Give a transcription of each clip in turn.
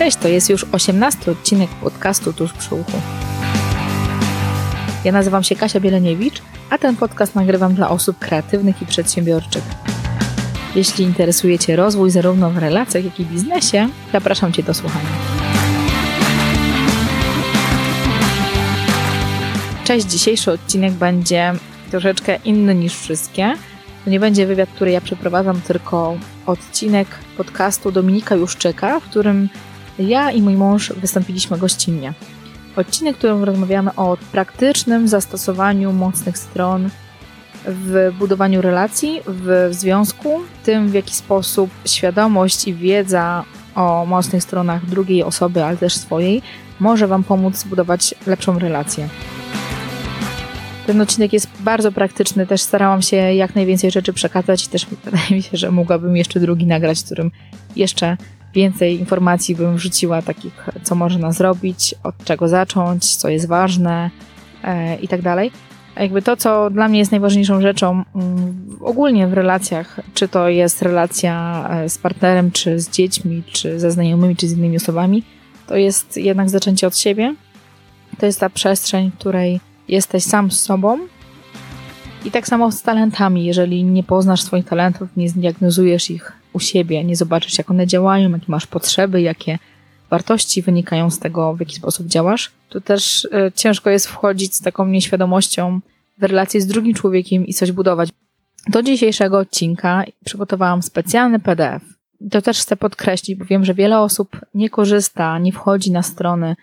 Cześć, to jest już 18 odcinek podcastu Tuż przy uchu. Ja nazywam się Kasia Bieleniewicz, a ten podcast nagrywam dla osób kreatywnych i przedsiębiorczych. Jeśli interesuje Cię rozwój zarówno w relacjach, jak i biznesie, zapraszam Cię do słuchania. Cześć, dzisiejszy odcinek będzie troszeczkę inny niż wszystkie. To nie będzie wywiad, który ja przeprowadzam, tylko odcinek podcastu Dominika Juszczyka, w którym ja i mój mąż wystąpiliśmy gościnnie. Odcinek, w którym rozmawiamy o praktycznym zastosowaniu mocnych stron w budowaniu relacji, w związku, tym w jaki sposób świadomość i wiedza o mocnych stronach drugiej osoby, ale też swojej, może Wam pomóc zbudować lepszą relację. Ten odcinek jest bardzo praktyczny, też starałam się jak najwięcej rzeczy przekazać i też wydaje mi się, że mogłabym jeszcze drugi nagrać, w którym jeszcze więcej informacji bym wrzuciła, takich, co można zrobić, od czego zacząć, co jest ważne e, i tak dalej. Jakby to, co dla mnie jest najważniejszą rzeczą mm, ogólnie w relacjach, czy to jest relacja e, z partnerem, czy z dziećmi, czy ze znajomymi, czy z innymi osobami, to jest jednak zaczęcie od siebie. To jest ta przestrzeń, w której jesteś sam z sobą. I tak samo z talentami. Jeżeli nie poznasz swoich talentów, nie zdiagnozujesz ich u siebie, nie zobaczysz, jak one działają, jakie masz potrzeby, jakie wartości wynikają z tego, w jaki sposób działasz, to też y, ciężko jest wchodzić z taką nieświadomością w relację z drugim człowiekiem i coś budować. Do dzisiejszego odcinka przygotowałam specjalny PDF. To też chcę podkreślić, bo wiem, że wiele osób nie korzysta, nie wchodzi na strony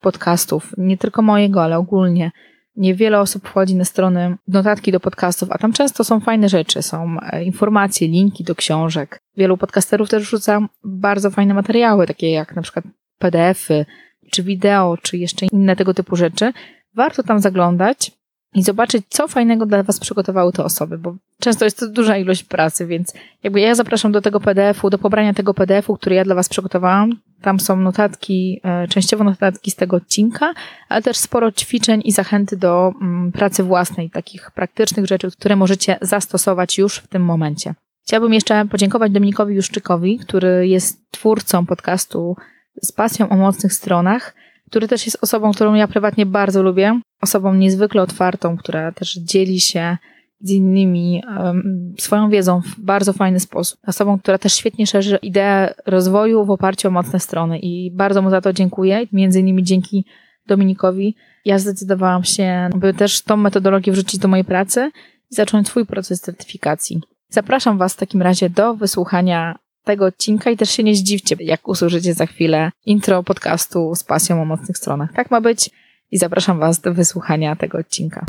podcastów, nie tylko mojego, ale ogólnie. Niewiele osób wchodzi na strony notatki do podcastów, a tam często są fajne rzeczy, są e, informacje, linki do książek. Wielu podcasterów też wrzuca bardzo fajne materiały, takie jak na przykład PDFy, czy wideo, czy jeszcze inne tego typu rzeczy. Warto tam zaglądać i zobaczyć, co fajnego dla Was przygotowały te osoby, bo często jest to duża ilość pracy, więc jakby ja zapraszam do tego PDF-u, do pobrania tego PDF-u, który ja dla Was przygotowałam. Tam są notatki, e, częściowo notatki z tego odcinka, ale też sporo ćwiczeń i zachęty do mm, pracy własnej, takich praktycznych rzeczy, które możecie zastosować już w tym momencie. Chciałabym jeszcze podziękować Dominikowi Juszczykowi, który jest twórcą podcastu z pasją o mocnych stronach, który też jest osobą, którą ja prywatnie bardzo lubię. Osobą niezwykle otwartą, która też dzieli się z innymi um, swoją wiedzą w bardzo fajny sposób. Osobą, która też świetnie szerzy ideę rozwoju w oparciu o mocne strony i bardzo mu za to dziękuję. Między innymi dzięki Dominikowi ja zdecydowałam się, by też tą metodologię wrzucić do mojej pracy i zacząć swój proces certyfikacji. Zapraszam Was w takim razie do wysłuchania tego odcinka i też się nie zdziwcie, jak usłyszycie za chwilę intro podcastu z pasją o mocnych stronach. Tak ma być i zapraszam Was do wysłuchania tego odcinka.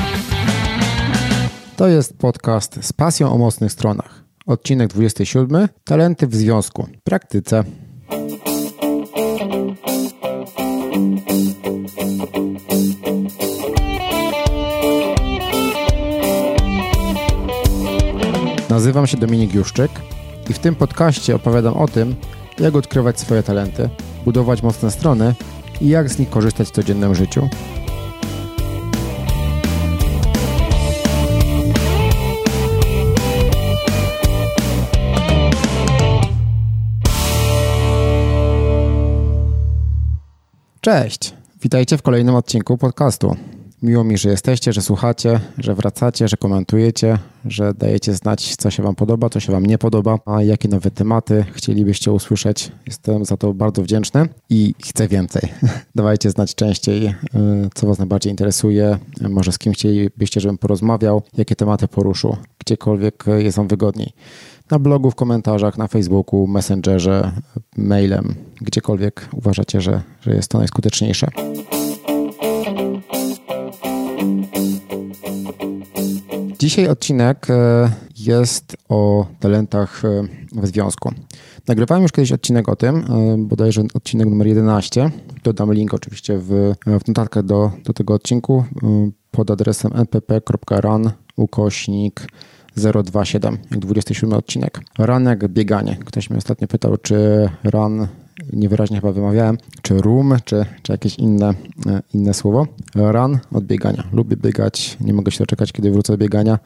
To jest podcast z pasją o mocnych stronach. Odcinek 27. Talenty w związku. Praktyce. Nazywam się Dominik Juszczyk i w tym podcaście opowiadam o tym, jak odkrywać swoje talenty, budować mocne strony i jak z nich korzystać w codziennym życiu. Cześć! Witajcie w kolejnym odcinku podcastu. Miło mi, że jesteście, że słuchacie, że wracacie, że komentujecie, że dajecie znać, co się Wam podoba, co się Wam nie podoba, a jakie nowe tematy chcielibyście usłyszeć. Jestem za to bardzo wdzięczny i chcę więcej. Dawajcie znać częściej, y, co Was najbardziej interesuje, może z kim chcielibyście, żebym porozmawiał, jakie tematy poruszył, gdziekolwiek jest Wam wygodniej. Na blogu, w komentarzach, na Facebooku, Messengerze, mailem, gdziekolwiek uważacie, że, że jest to najskuteczniejsze. Dzisiaj odcinek e, jest o talentach e, w związku. Nagrywałem już kiedyś odcinek o tym, e, bodajże odcinek numer 11. Dodam link oczywiście w, w notatkach do, do tego odcinku pod adresem npp.run ukośnik 027, jak 27 odcinek. Run jak bieganie. Ktoś mnie ostatnio pytał, czy run niewyraźnie chyba wymawiałem, czy room, czy, czy jakieś inne, inne słowo. Run od biegania. Lubię biegać, nie mogę się doczekać, kiedy wrócę do biegania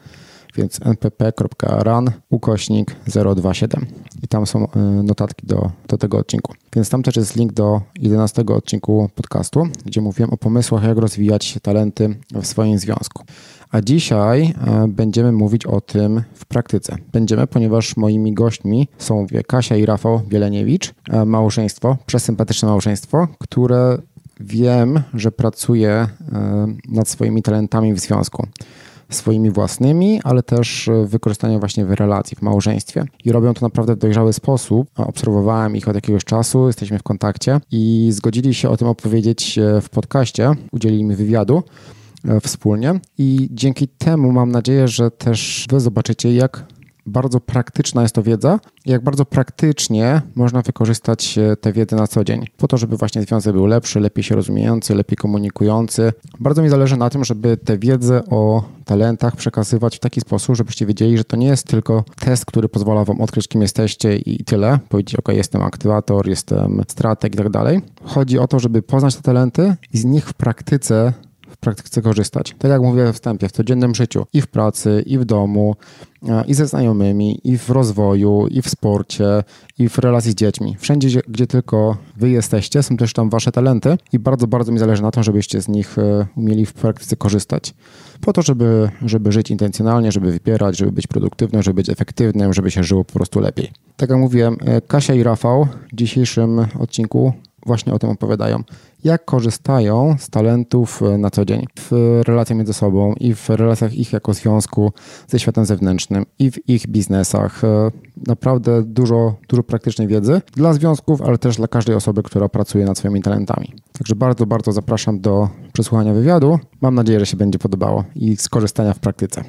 więc npp.ran ukośnik 027 i tam są e, notatki do, do tego odcinku. Więc tam też jest link do 11 odcinku podcastu, gdzie mówiłem o pomysłach, jak rozwijać talenty w swoim związku. A dzisiaj e, będziemy mówić o tym w praktyce. Będziemy, ponieważ moimi gośćmi są Kasia i Rafał Wieleniewicz, e, małżeństwo, przesympatyczne małżeństwo, które wiem, że pracuje e, nad swoimi talentami w związku. Swoimi własnymi, ale też wykorzystaniem właśnie w relacji, w małżeństwie. I robią to naprawdę w dojrzały sposób. Obserwowałem ich od jakiegoś czasu, jesteśmy w kontakcie i zgodzili się o tym opowiedzieć w podcaście, udzielili mi wywiadu. E, wspólnie i dzięki temu mam nadzieję, że też Wy zobaczycie, jak bardzo praktyczna jest to wiedza jak bardzo praktycznie można wykorzystać e, tę wiedzę na co dzień, po to, żeby właśnie związek był lepszy, lepiej się rozumiejący, lepiej komunikujący. Bardzo mi zależy na tym, żeby tę wiedzę o talentach przekazywać w taki sposób, żebyście wiedzieli, że to nie jest tylko test, który pozwala wam odkryć, kim jesteście i tyle. Powiedzieć, ok, jestem aktywator, jestem strateg i tak dalej. Chodzi o to, żeby poznać te talenty i z nich w praktyce w praktyce korzystać. Tak jak mówię we wstępie, w codziennym życiu, i w pracy, i w domu, i ze znajomymi, i w rozwoju, i w sporcie, i w relacji z dziećmi. Wszędzie, gdzie tylko wy jesteście, są też tam wasze talenty i bardzo, bardzo mi zależy na tym, żebyście z nich e, umieli w praktyce korzystać. Po to, żeby, żeby żyć intencjonalnie, żeby wybierać, żeby być produktywnym, żeby być efektywnym, żeby się żyło po prostu lepiej. Tak jak mówiłem, e, Kasia i Rafał w dzisiejszym odcinku właśnie o tym opowiadają. Jak korzystają z talentów e, na co dzień w relacjach między sobą i w relacjach ich jako związku ze światem zewnętrznym i w ich biznesach. E, naprawdę dużo, dużo praktycznej wiedzy dla związków, ale też dla każdej osoby, która pracuje nad swoimi talentami. Także bardzo, bardzo zapraszam do przesłuchania wywiadu. Mam nadzieję, że się będzie podobało i skorzystania w praktyce.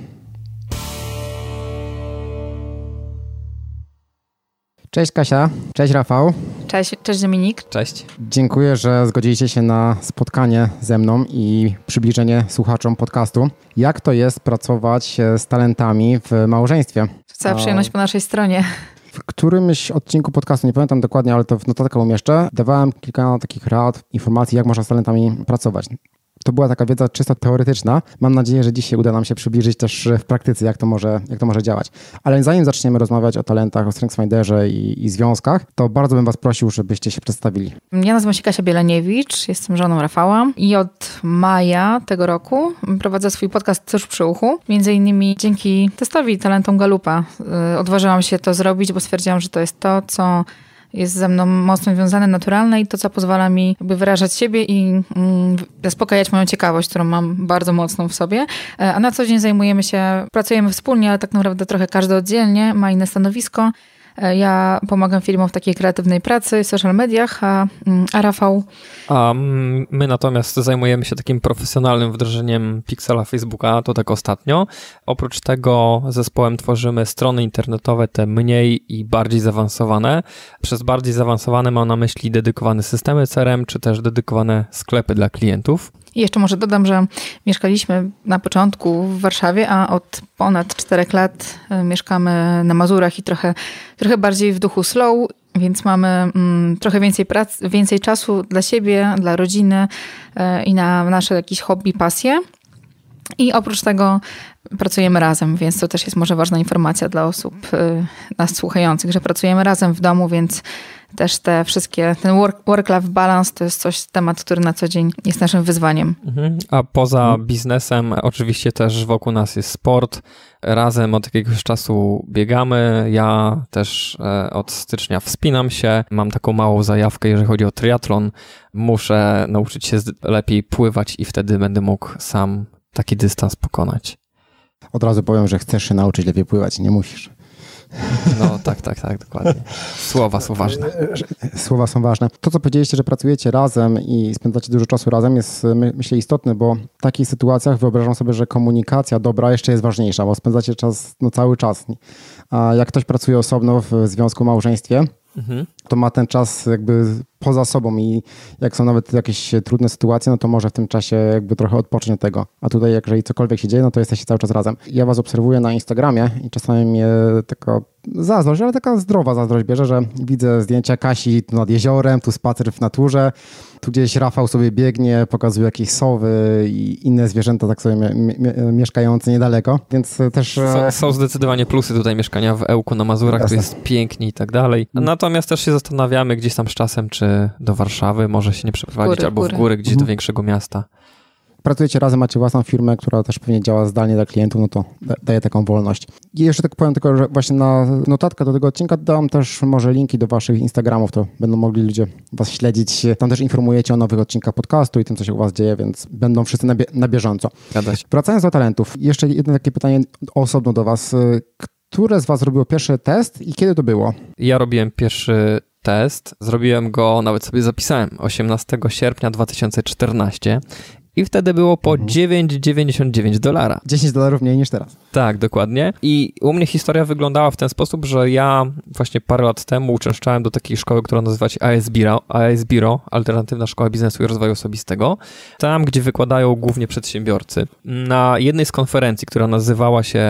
Cześć Kasia, cześć Rafał. Cześć, cześć Dominik. Cześć. Dziękuję, że zgodziliście się na spotkanie ze mną i przybliżenie słuchaczom podcastu. Jak to jest pracować z talentami w małżeństwie? Cała przyjemność po naszej stronie. W którymś odcinku podcastu, nie pamiętam dokładnie, ale to w notatkach umieszczę, dawałem kilka takich rad, informacji, jak można z talentami pracować to była taka wiedza czysto teoretyczna. Mam nadzieję, że dzisiaj uda nam się przybliżyć też w praktyce, jak to może, jak to może działać. Ale zanim zaczniemy rozmawiać o talentach, o StrengthsFinderze i, i związkach, to bardzo bym Was prosił, żebyście się przedstawili. Ja nazywam się Kasia Bieleniewicz, jestem żoną Rafała i od maja tego roku prowadzę swój podcast Coś przy uchu. Między innymi dzięki testowi talentom Galupa y, odważyłam się to zrobić, bo stwierdziłam, że to jest to, co jest ze mną mocno związane, naturalne i to, co pozwala mi jakby wyrażać siebie i mm, zaspokajać moją ciekawość, którą mam bardzo mocną w sobie. E, a na co dzień zajmujemy się, pracujemy wspólnie, ale tak naprawdę trochę każdy oddzielnie, ma inne stanowisko. E, ja pomagam firmom w takiej kreatywnej pracy, w social mediach, a, mm, a Rafał? A my natomiast zajmujemy się takim profesjonalnym wdrożeniem Pixela Facebooka, to tak ostatnio. Oprócz tego zespołem tworzymy strony internetowe, te mniej i bardziej zaawansowane. Przez bardziej zaawansowane mam na myśli dedykowane systemy CRM, czy też dedykowane sklepy dla klientów. I jeszcze może dodam, że mieszkaliśmy na początku w Warszawie, a od ponad czterech lat e, mieszkamy na Mazurach i trochę, trochę bardziej w duchu slow, więc mamy mm, trochę więcej prac, więcej czasu dla siebie, dla rodziny y, i na nasze jakieś hobby, pasje. I oprócz tego pracujemy razem, więc to też jest może ważna informacja dla osób y, nas słuchających, że pracujemy razem w domu, więc też te wszystkie, ten work-life balance to jest coś, temat, który na co dzień jest naszym wyzwaniem. Mhm. A poza biznesem oczywiście też wokół nas jest sport. Razem od jakiegoś czasu biegamy. Ja też e, od stycznia wspinam się. Mam taką małą zajawkę, jeżeli chodzi o triatlon. Muszę nauczyć się lepiej pływać i wtedy będę mógł sam taki dystans pokonać. Od razu powiem, że chcesz się nauczyć lepiej pływać, nie musisz. No tak, tak, tak, dokładnie. Słowa są ważne. Słowa są ważne. To, co powiedzieliście, że pracujecie razem i spędzacie dużo czasu razem, jest myślę istotne, bo w takich sytuacjach wyobrażam sobie, że komunikacja dobra jeszcze jest ważniejsza, bo spędzacie czas no, cały czas. A jak ktoś pracuje osobno w związku, małżeństwie, mhm. To ma ten czas jakby poza sobą i jak są nawet jakieś trudne sytuacje, no to może w tym czasie jakby trochę odpocząć od tego. A tutaj, jeżeli cokolwiek się dzieje, no to jesteście cały czas razem. Ja was obserwuję na Instagramie i czasami mnie taka zazdrość, ale taka zdrowa zazdrość bierze, że widzę zdjęcia Kasi tu nad jeziorem, tu spacer w naturze, tu gdzieś Rafał sobie biegnie, pokazuje jakieś sowy i inne zwierzęta tak sobie mieszkające niedaleko, więc też... E, są, są, zdecydowanie plusy tutaj mieszkania w Ełku na Mazurach, Jasne. tu jest pięknie i tak dalej. Natomiast też się zastanawiamy gdzieś tam z czasem, czy do Warszawy może się nie przeprowadzić, góry, albo góry. w góry gdzieś mhm. do większego miasta pracujecie razem, macie własną firmę, która też pewnie działa zdalnie dla klientów, no to daje taką wolność. I jeszcze tak powiem tylko, że właśnie na notatkę do tego odcinka dam też może linki do waszych Instagramów, to będą mogli ludzie was śledzić. Tam też informujecie o nowych odcinkach podcastu i tym, co się u was dzieje, więc będą wszyscy na, bie na bieżąco. Wracając do talentów, jeszcze jedno takie pytanie osobno do was. Które z was zrobiło pierwszy test i kiedy to było? Ja robiłem pierwszy test. Zrobiłem go, nawet sobie zapisałem, 18 sierpnia 2014 i wtedy było po 9,99 mhm. dolara. 10 dolarów mniej niż teraz. Tak, dokładnie. I u mnie historia wyglądała w ten sposób, że ja właśnie parę lat temu uczęszczałem do takiej szkoły, która nazywa się AS Biro, AS Biro Alternatywna Szkoła Biznesu i Rozwoju Osobistego. Tam, gdzie wykładają głównie przedsiębiorcy. Na jednej z konferencji, która nazywała się,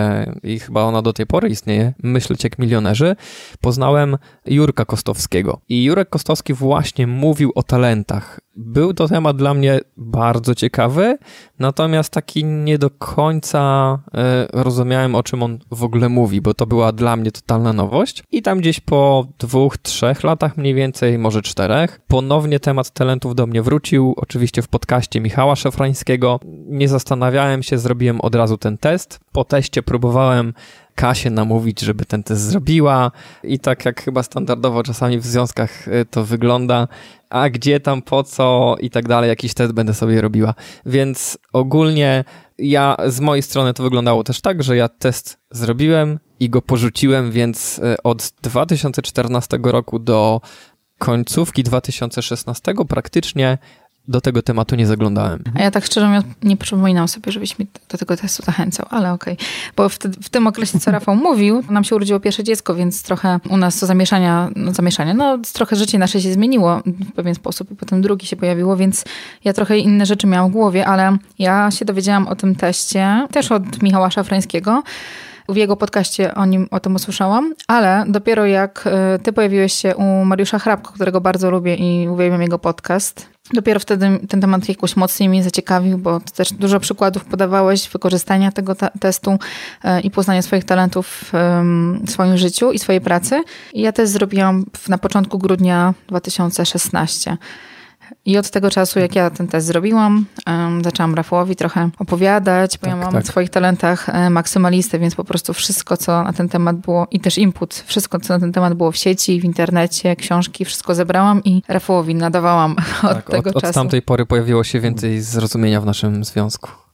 i chyba ona do tej pory istnieje, Myślcie jak milionerzy, poznałem Jurka Kostowskiego. I Jurek Kostowski właśnie mówił o talentach. Był to temat dla mnie bardzo ciekawy, natomiast taki nie do końca y, rozumiałem, o czym on w ogóle mówi, bo to była dla mnie totalna nowość. I tam gdzieś po dwóch, trzech latach mniej więcej, może czterech, ponownie temat talentów do mnie wrócił, oczywiście w podcaście Michała Szefrańskiego. Nie zastanawiałem się, zrobiłem od razu ten test. Po teście próbowałem Kasię namówić, żeby ten test zrobiła i tak jak chyba standardowo czasami w związkach y, to wygląda, a gdzie tam, po co i tak dalej, jakiś test będę sobie robiła. Więc ogólnie ja z mojej strony to wyglądało też tak, że ja test zrobiłem i go porzuciłem, więc y, od 2014 roku do końcówki 2016 praktycznie do tego tematu nie zaglądałem. A ja tak szczerze mówiąc nie przypominam sobie, żebyś mi do tego testu zachęcał, ale okej. Okay. Bo w, w, tym okresie, co Rafał mówił, nam się urodziło pierwsze dziecko, więc trochę u nas to zamieszania, no zamieszanie, no trochę życie nasze się zmieniło w pewien sposób i potem drugi się pojawiło, więc ja trochę inne rzeczy miałam w głowie, ale ja się dowiedziałam o tym teście też od Michała Szafrańskiego, w jego podcaście o nim o tym usłyszałam, ale dopiero jak y, ty pojawiłeś się u Mariusza Hrabko, którego bardzo lubię i uwielbiam jego podcast, Dopiero wtedy ten temat jakoś mocniej mnie zaciekawił, bo też dużo przykładów podawałeś wykorzystania tego testu y, i poznania swoich talentów w swoim życiu i swojej pracy. I ja też zrobiłam na początku grudnia 2016. I od tego czasu, jak ja ten test zrobiłam, um, zaczęłam Rafałowi trochę opowiadać, bo tak, ja mam tak. w swoich talentach e, maksymalistę, więc po prostu wszystko, co na ten temat było i też input, wszystko, co na ten temat było w sieci, w internecie, książki, wszystko zebrałam i Rafałowi nadawałam od tak, tego od, czasu. Od tamtej pory pojawiło się więcej zrozumienia w naszym związku.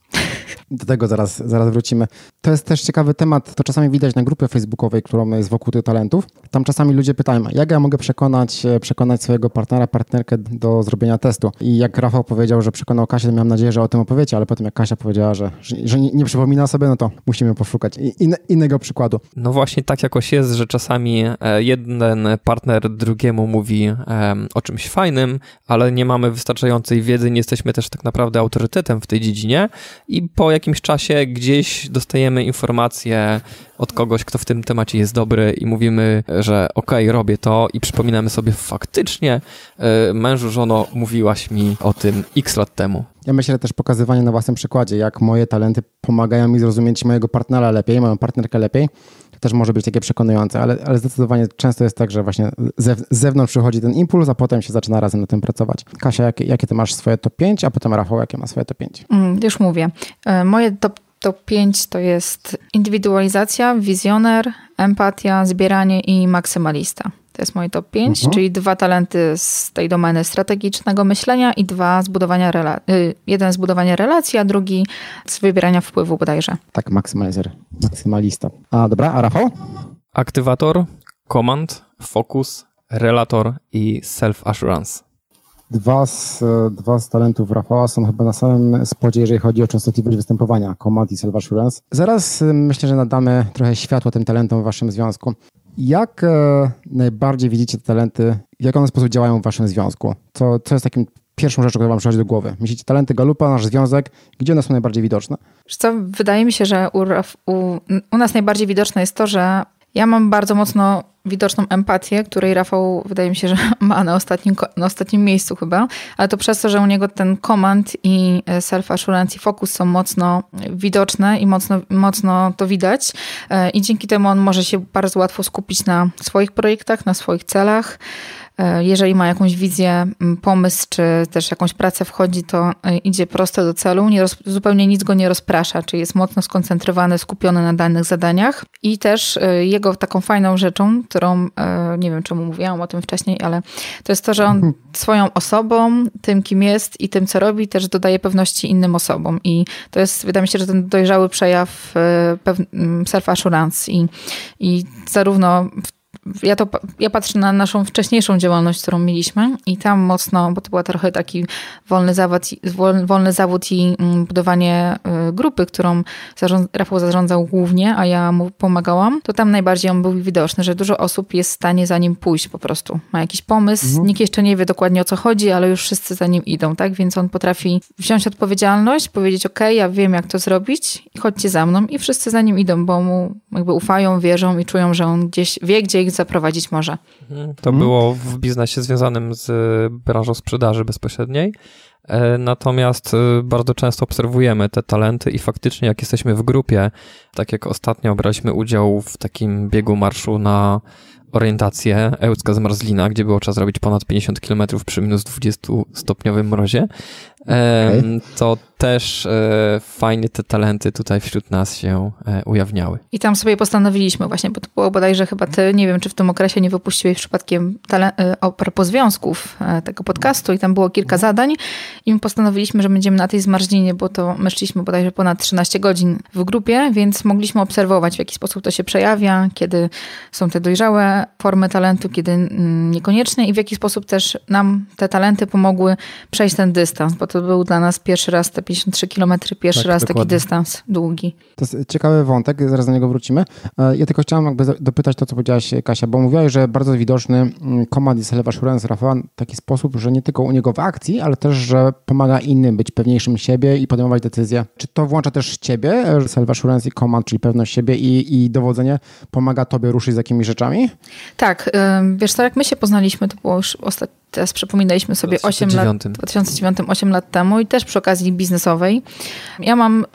Do tego zaraz, zaraz wrócimy. To jest też ciekawy temat, to czasami widać na grupie facebookowej, którą jest wokół tych talentów. Tam czasami ludzie pytają, jak ja mogę przekonać, e, przekonać swojego partnera, partnerkę do zrobienia testu. I jak Rafał powiedział, że przekonał Kasię, to miałem nadzieję, że o tym opowiecie, ale potem jak Kasia powiedziała, że, że nie, nie przypomina sobie, no to musimy poszukać in, innego przykładu. No właśnie tak jakoś jest, że czasami e, jeden partner drugiemu mówi o czymś fajnym, ale nie mamy wystarczającej wiedzy, nie jesteśmy też tak naprawdę autorytetem w tej dziedzinie i po jakimś czasie gdzieś dostajemy informację od kogoś, kto w tym temacie jest dobry i mówimy, że okej, okay, robię to i przypominamy sobie faktycznie, e, mężu, żono, mówiłaś mi o tym x lat temu. Ja myślę też pokazywanie na własnym przykładzie, jak moje talenty pomagają mi zrozumieć mojego partnera lepiej, moją partnerkę lepiej. Też może być takie przekonujące, ale, ale zdecydowanie często jest tak, że właśnie z zewnątrz przychodzi ten impuls, a potem się zaczyna razem na tym pracować. Kasia, jakie, jakie ty masz swoje top 5, a potem Rafał, jakie ma swoje top 5? Mm, już mówię. E, moje top top 5 to jest indywidualizacja, wizjoner, empatia, zbieranie i maksymalista. To jest moje top 5, mhm. czyli dwa talenty z tej domeny strategicznego myślenia i dwa zbudowania rela- y, jeden z budowania relacji, a drugi z wybierania wpływu bodajże. Tak, maksymalizer, maksymalista. A dobra, a Rafał? Aktywator, command, focus, relator i self-assurance. Dwa z, dwa z talentów Rafała są chyba na samym spodzie, jeżeli chodzi o częstotliwość występowania, Command i Self Assurance. Zaraz y, myślę, że nadamy trochę światła tym talentom w waszym związku. Jak e, najbardziej widzicie te talenty, w jaki one sposób działają w waszym związku? Co, co jest takim pierwszą rzeczą, która wam przychodzi do głowy? Myślicie talenty Galupa, nasz związek, gdzie one są najbardziej widoczne? co, wydaje mi się, że u, u, u nas najbardziej widoczne jest to, że Ja mam bardzo mocno widoczną empatię, której Rafał wydaje mi się, że ma na ostatnim, na ostatnim miejscu chyba, ale to przez to, że u niego ten command i e, self-assurance i fokus są mocno widoczne i mocno, mocno to widać e, i dzięki temu on może się bardzo łatwo skupić na swoich projektach, na swoich celach, jeżeli ma jakąś wizję, pomysł, czy też jakąś pracę wchodzi, to e, idzie prosto do celu, nie roz, zupełnie nic go nie rozprasza, czyli jest mocno skoncentrowany, skupiony na danych zadaniach. I też e, jego taką fajną rzeczą, którą nie wiem czemu mówiłam o tym wcześniej, ale to jest to, że on mhm. swoją osobą, tym kim jest i tym co robi, też dodaje pewności innym osobom. I to jest, wydaje mi się, że ten dojrzały przejaw self-assurance i, i zarówno w ja, to, ja patrzę na naszą wcześniejszą działalność, którą mieliśmy i tam mocno, bo to była trochę taki wolny zawód, wolny zawód i mm, budowanie y, grupy, którą zarząd, Rafał zarządzał głównie, a ja mu pomagałam, to tam najbardziej on był widoczny, że dużo osób jest w stanie za nim pójść po prostu. Ma jakiś pomysł, mhm. nikt jeszcze nie wie dokładnie o co chodzi, ale już wszyscy za nim idą, tak? Więc on potrafi wziąć odpowiedzialność, powiedzieć, ok, ja wiem jak to zrobić, chodźcie za mną i wszyscy za nim idą, bo mu jakby ufają, wierzą i czują, że on gdzieś wie, gdzie ich zaprowadzić może. Mhm. To było w biznesie związanym z branżą sprzedaży bezpośredniej. E, natomiast e, bardzo często obserwujemy te talenty i faktycznie jak jesteśmy w grupie, tak jak ostatnio braliśmy udział w takim biegu marszu na orientację Ełcka z Marzlina, gdzie było trzeba zrobić ponad 50 km przy minus 20 stopniowym mrozie, okay. to też e, fajnie te talenty tutaj wśród nas się e, ujawniały. I tam sobie postanowiliśmy właśnie, bo to było bodajże chyba ty, nie wiem, czy w tym okresie nie wypuściłeś przypadkiem e, o propos związków tego podcastu i tam było kilka zadań i my postanowiliśmy, że będziemy na tej zmarzlinie, bo to my szliśmy bodajże ponad 13 godzin w grupie, więc mogliśmy obserwować, w jaki sposób to się przejawia, kiedy są te dojrzałe formy talentu, kiedy mm, niekoniecznie i w jaki sposób też nam te talenty pomogły przejść ten dystans, bo to był dla nas pierwszy raz te 53 km, pierwszy tak, raz dokładnie. taki dystans długi. To jest ciekawy wątek, zaraz do niego wrócimy. E, ja tylko chciałam jakby dopytać to, co powiedziałaś Kasia, bo mówiłaś, że bardzo widoczny command i self assurance Rafała w taki sposób, że nie tylko u niego w akcji, ale też, że pomaga innym być pewniejszym siebie i podejmować decyzje. Czy to włącza też ciebie, self assurance i command, czyli pewność siebie i, i dowodzenie pomaga tobie ruszyć z jakimiś rzeczami? Tak. Wiesz co, jak my się poznaliśmy, to było już ostatnio teraz przypominaliśmy sobie 8 lat, w 2009, 8 lat temu i też przy okazji biznesowej. Ja mam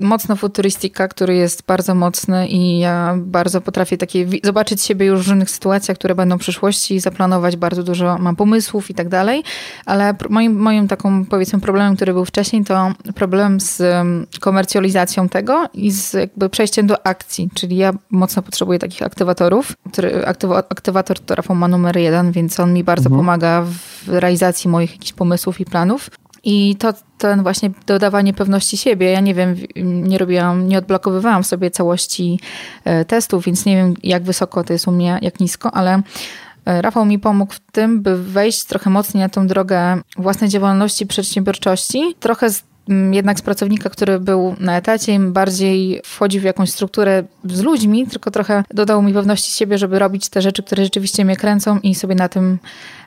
mocno futurystyka, który jest bardzo mocny i ja bardzo potrafię takie zobaczyć siebie już w różnych sytuacjach, które będą w przyszłości i zaplanować bardzo dużo, mam pomysłów i tak dalej, ale moim, moim taką powiedzmy problemem, który był wcześniej, to problem z komercjalizacją tego i z jakby przejściem do akcji, czyli ja mocno potrzebuję takich aktywatorów. Który, aktywator to Rafał ma numer jeden, więc on mi bardzo mhm. pomaga w realizacji moich jakichś pomysłów i planów. I to ten właśnie dodawanie pewności siebie. Ja nie wiem, nie robiłam, nie odblokowywałam sobie całości e, testów, więc nie wiem, jak wysoko to jest u mnie, jak nisko, ale e, Rafał mi pomógł w tym, by wejść trochę mocniej na tą drogę własnej działalności, przedsiębiorczości. Trochę z jednak z pracownika, który był na etacie, bardziej wchodził w jakąś strukturę z ludźmi, tylko trochę dodał mi pewności siebie, żeby robić te rzeczy, które rzeczywiście mnie kręcą i sobie na tym,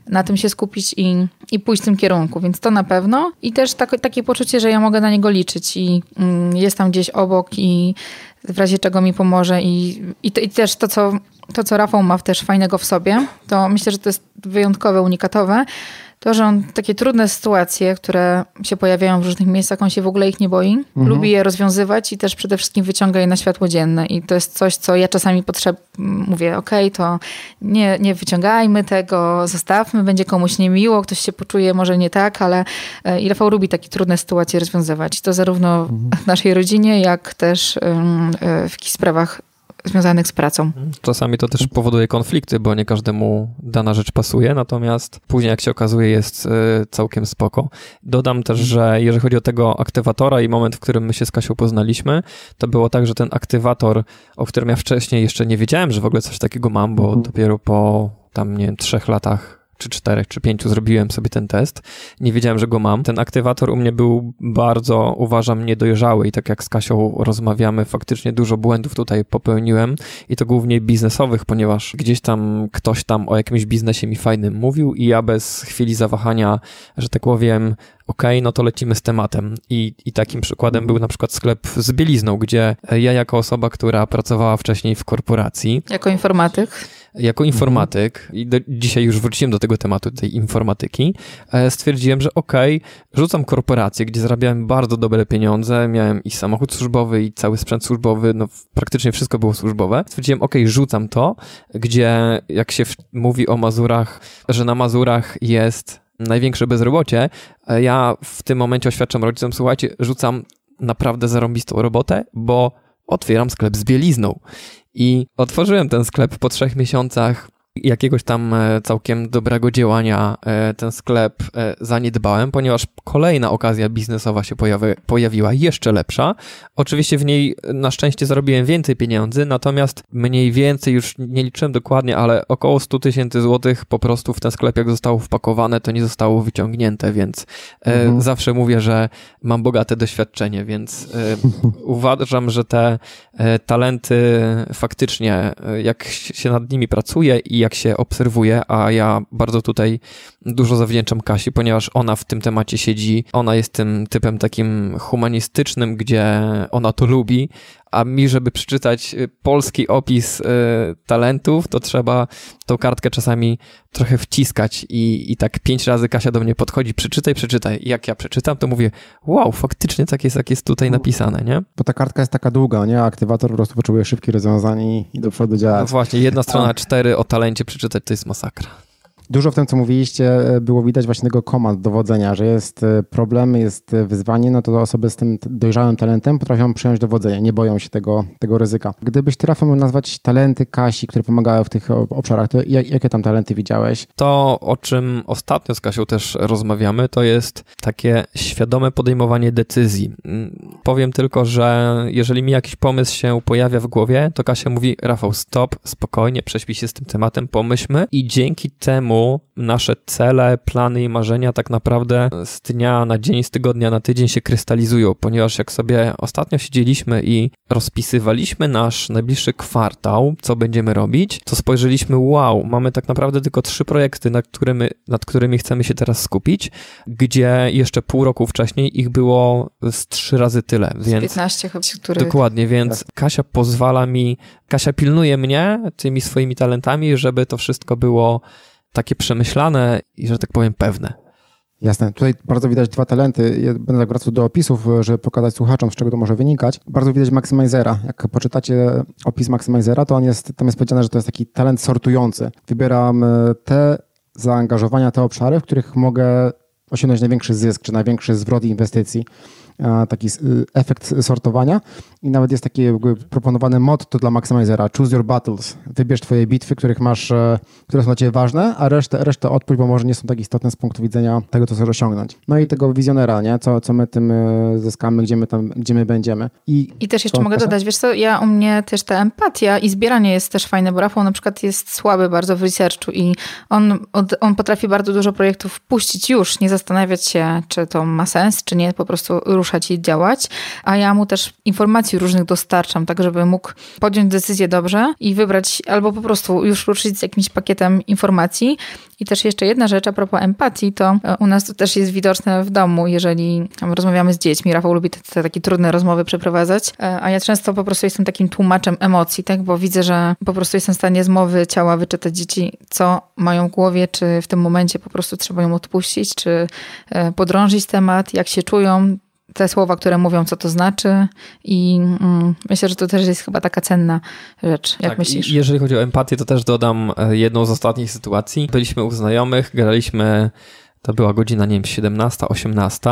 na tym się skupić i, i pójść w tym kierunku. Więc to na pewno. I też tak, takie poczucie, że ja mogę na niego liczyć i mm, jest tam gdzieś obok i w razie czego mi pomoże. I, i, to, i też to co, to, co Rafał ma też fajnego w sobie, to myślę, że to jest wyjątkowe, unikatowe, to, że on takie trudne sytuacje, które się pojawiają w różnych miejscach, on się w ogóle ich nie boi. Mhm. Lubi je rozwiązywać i też przede wszystkim wyciąga je na światło dzienne. I to jest coś, co ja czasami potrzeb mówię, okej, okay, to nie, nie wyciągajmy tego, zostawmy, będzie komuś niemiło, ktoś się poczuje może nie tak, ale e, i Rafał lubi takie trudne sytuacje rozwiązywać. To zarówno mhm. w naszej rodzinie, jak też e, w jakichś sprawach związanych z pracą. Czasami to też powoduje konflikty, bo nie każdemu dana rzecz pasuje, natomiast później, jak się okazuje, jest e, całkiem spoko. Dodam też, że jeżeli chodzi o tego aktywatora i moment, w którym my się z Kasią poznaliśmy, to było tak, że ten aktywator, o którym ja wcześniej jeszcze nie wiedziałem, że w ogóle coś takiego mam, bo mhm. dopiero po tam, nie wiem, trzech latach czy czterech, czy pięciu zrobiłem sobie ten test. Nie wiedziałem, że go mam. Ten aktywator u mnie był bardzo, uważam, niedojrzały i tak jak z Kasią rozmawiamy, faktycznie dużo błędów tutaj popełniłem i to głównie biznesowych, ponieważ gdzieś tam ktoś tam o jakimś biznesie mi fajnym mówił i ja bez chwili zawahania, że tak powiem, OK, no to lecimy z tematem. I, I takim przykładem był na przykład sklep z bielizną, gdzie ja jako osoba, która pracowała wcześniej w korporacji. Jako informatyk jako informatyk, mhm. i do, dzisiaj już wróciłem do tego tematu, tej informatyki, e, stwierdziłem, że okej, okay, rzucam korporację, gdzie zarabiałem bardzo dobre pieniądze, miałem i samochód służbowy, i cały sprzęt służbowy, no praktycznie wszystko było służbowe. Stwierdziłem, okej, okay, rzucam to, gdzie jak się mówi o Mazurach, że na Mazurach jest największe bezrobocie, e, ja w tym momencie oświadczam rodzicom, słuchajcie, rzucam naprawdę zarąbistą robotę, bo otwieram sklep z bielizną. I otworzyłem ten sklep po trzech miesiącach jakiegoś tam e, całkiem dobrego działania e, ten sklep e, zaniedbałem, ponieważ kolejna okazja biznesowa się pojawi, pojawiła, jeszcze lepsza. Oczywiście w niej na szczęście zarobiłem więcej pieniędzy, natomiast mniej więcej, już nie liczyłem dokładnie, ale około 100 tysięcy złotych po prostu w ten sklep jak zostało wpakowane, to nie zostało wyciągnięte, więc mhm. zawsze mówię, że mam bogate doświadczenie, więc uważam, że te talenty faktycznie, jak się nad nimi pracuje i jak się obserwuje, a ja bardzo tutaj dużo zawdzięczam Kasi, ponieważ ona w tym temacie siedzi. Ona jest tym typem takim humanistycznym, gdzie ona to lubi, a mi, żeby przeczytać y, polski opis y, talentów, to trzeba tą kartkę czasami trochę wciskać i, i tak pięć razy Kasia do mnie podchodzi, przeczytaj, przeczytaj. I jak ja przeczytam, to mówię, wow, faktycznie tak jest, jak jest tutaj napisane, nie? Bo ta kartka jest taka długa, nie? Aktywator po prostu potrzebuje szybkich rozwiązań i, do przodu działać. No właśnie, jedna strona cztery o talencie przeczytać to jest masakra. Dużo w tym, co mówiliście, e, było widać właśnie tego komand dowodzenia, że jest e, problem, jest e, wyzwanie, no to osoby z tym dojrzałym talentem potrafią przyjąć dowodzenie, nie boją się tego, tego ryzyka. Gdybyś ty, Rafał, mógł nazwać talenty Kasi, które pomagały w tych obszarach, to jakie tam talenty widziałeś? To, o czym ostatnio z Kasią też rozmawiamy, to jest takie świadome podejmowanie decyzji. Mm, powiem tylko, że jeżeli mi jakiś pomysł się pojawia w głowie, to Kasia mówi, Rafał, stop, spokojnie, prześpij się z tym tematem, pomyślmy i dzięki temu nasze cele, plany i marzenia tak naprawdę z dnia na dzień, z tygodnia na tydzień się krystalizują, ponieważ jak sobie ostatnio siedzieliśmy i rozpisywaliśmy nasz najbliższy kwartał, co będziemy robić, to spojrzeliśmy, wow, mamy tak naprawdę tylko trzy projekty, nad którymi, nad którymi chcemy się teraz skupić, gdzie jeszcze pół roku wcześniej ich było z trzy razy tyle. Więc, 15 chyba, które... Dokładnie, więc Kasia pozwala mi, Kasia pilnuje mnie tymi swoimi talentami, żeby to wszystko było takie przemyślane i, że tak powiem, pewne. Jasne. Tutaj bardzo widać dwa talenty. Będę tak wracał do opisów, żeby pokazać słuchaczom, z czego to może wynikać. Bardzo widać Maximizera. Jak poczytacie opis Maximizera, to on jest, tam jest powiedziane, że to jest taki talent sortujący. Wybieram e, te zaangażowania, te obszary, w których mogę osiągnąć największy zysk, czy największy zwrot inwestycji taki y, efekt sortowania i nawet jest takie proponowane motto dla Maximizera, choose your battles. Wybierz twoje bitwy, których masz, e, które są dla ciebie ważne, a resztę, resztę odpuść, bo może nie są tak istotne z punktu widzenia tego, co chcesz osiągnąć. No i tego wizjonera, nie? Co, co my tym e, zyskamy, gdzie my, tam, gdzie my będziemy. I, I też jeszcze mogę dodać, wiesz co, ja u mnie też ta empatia i zbieranie jest też fajne, bo Rafał na przykład jest słaby bardzo w researchu i on, on potrafi bardzo dużo projektów puścić już, nie zastanawiać się, czy to ma sens, czy nie, po prostu ruszać i działać, a ja mu też informacji różnych dostarczam, tak żeby mógł podjąć decyzję dobrze i wybrać albo po prostu już ruszyć z jakimś pakietem informacji. I też jeszcze jedna rzecz a propos empatii, to e, u nas to też jest widoczne w domu, jeżeli rozmawiamy z dziećmi. Rafał lubi te, te takie trudne rozmowy przeprowadzać, e, a ja często po prostu jestem takim tłumaczem emocji, tak, bo widzę, że po prostu jestem w stanie z mowy ciała wyczytać dzieci, co mają w głowie, czy w tym momencie po prostu trzeba ją odpuścić, czy e, podrążyć temat, jak się czują, te słowa, które mówią, co to znaczy i mm, myślę, że to też jest chyba taka cenna rzecz. Jak tak, myślisz? Jeżeli chodzi o empatię, to też dodam e, jedną z ostatnich sytuacji. Byliśmy u znajomych, graliśmy, to była godzina, nie wiem, 17, 18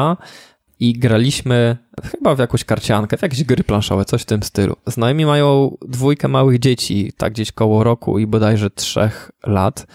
i graliśmy chyba w jakąś karciankę, w jakieś gry planszowe, coś w tym stylu. Znajomi mają dwójkę małych dzieci, tak gdzieś koło roku i bodajże trzech lat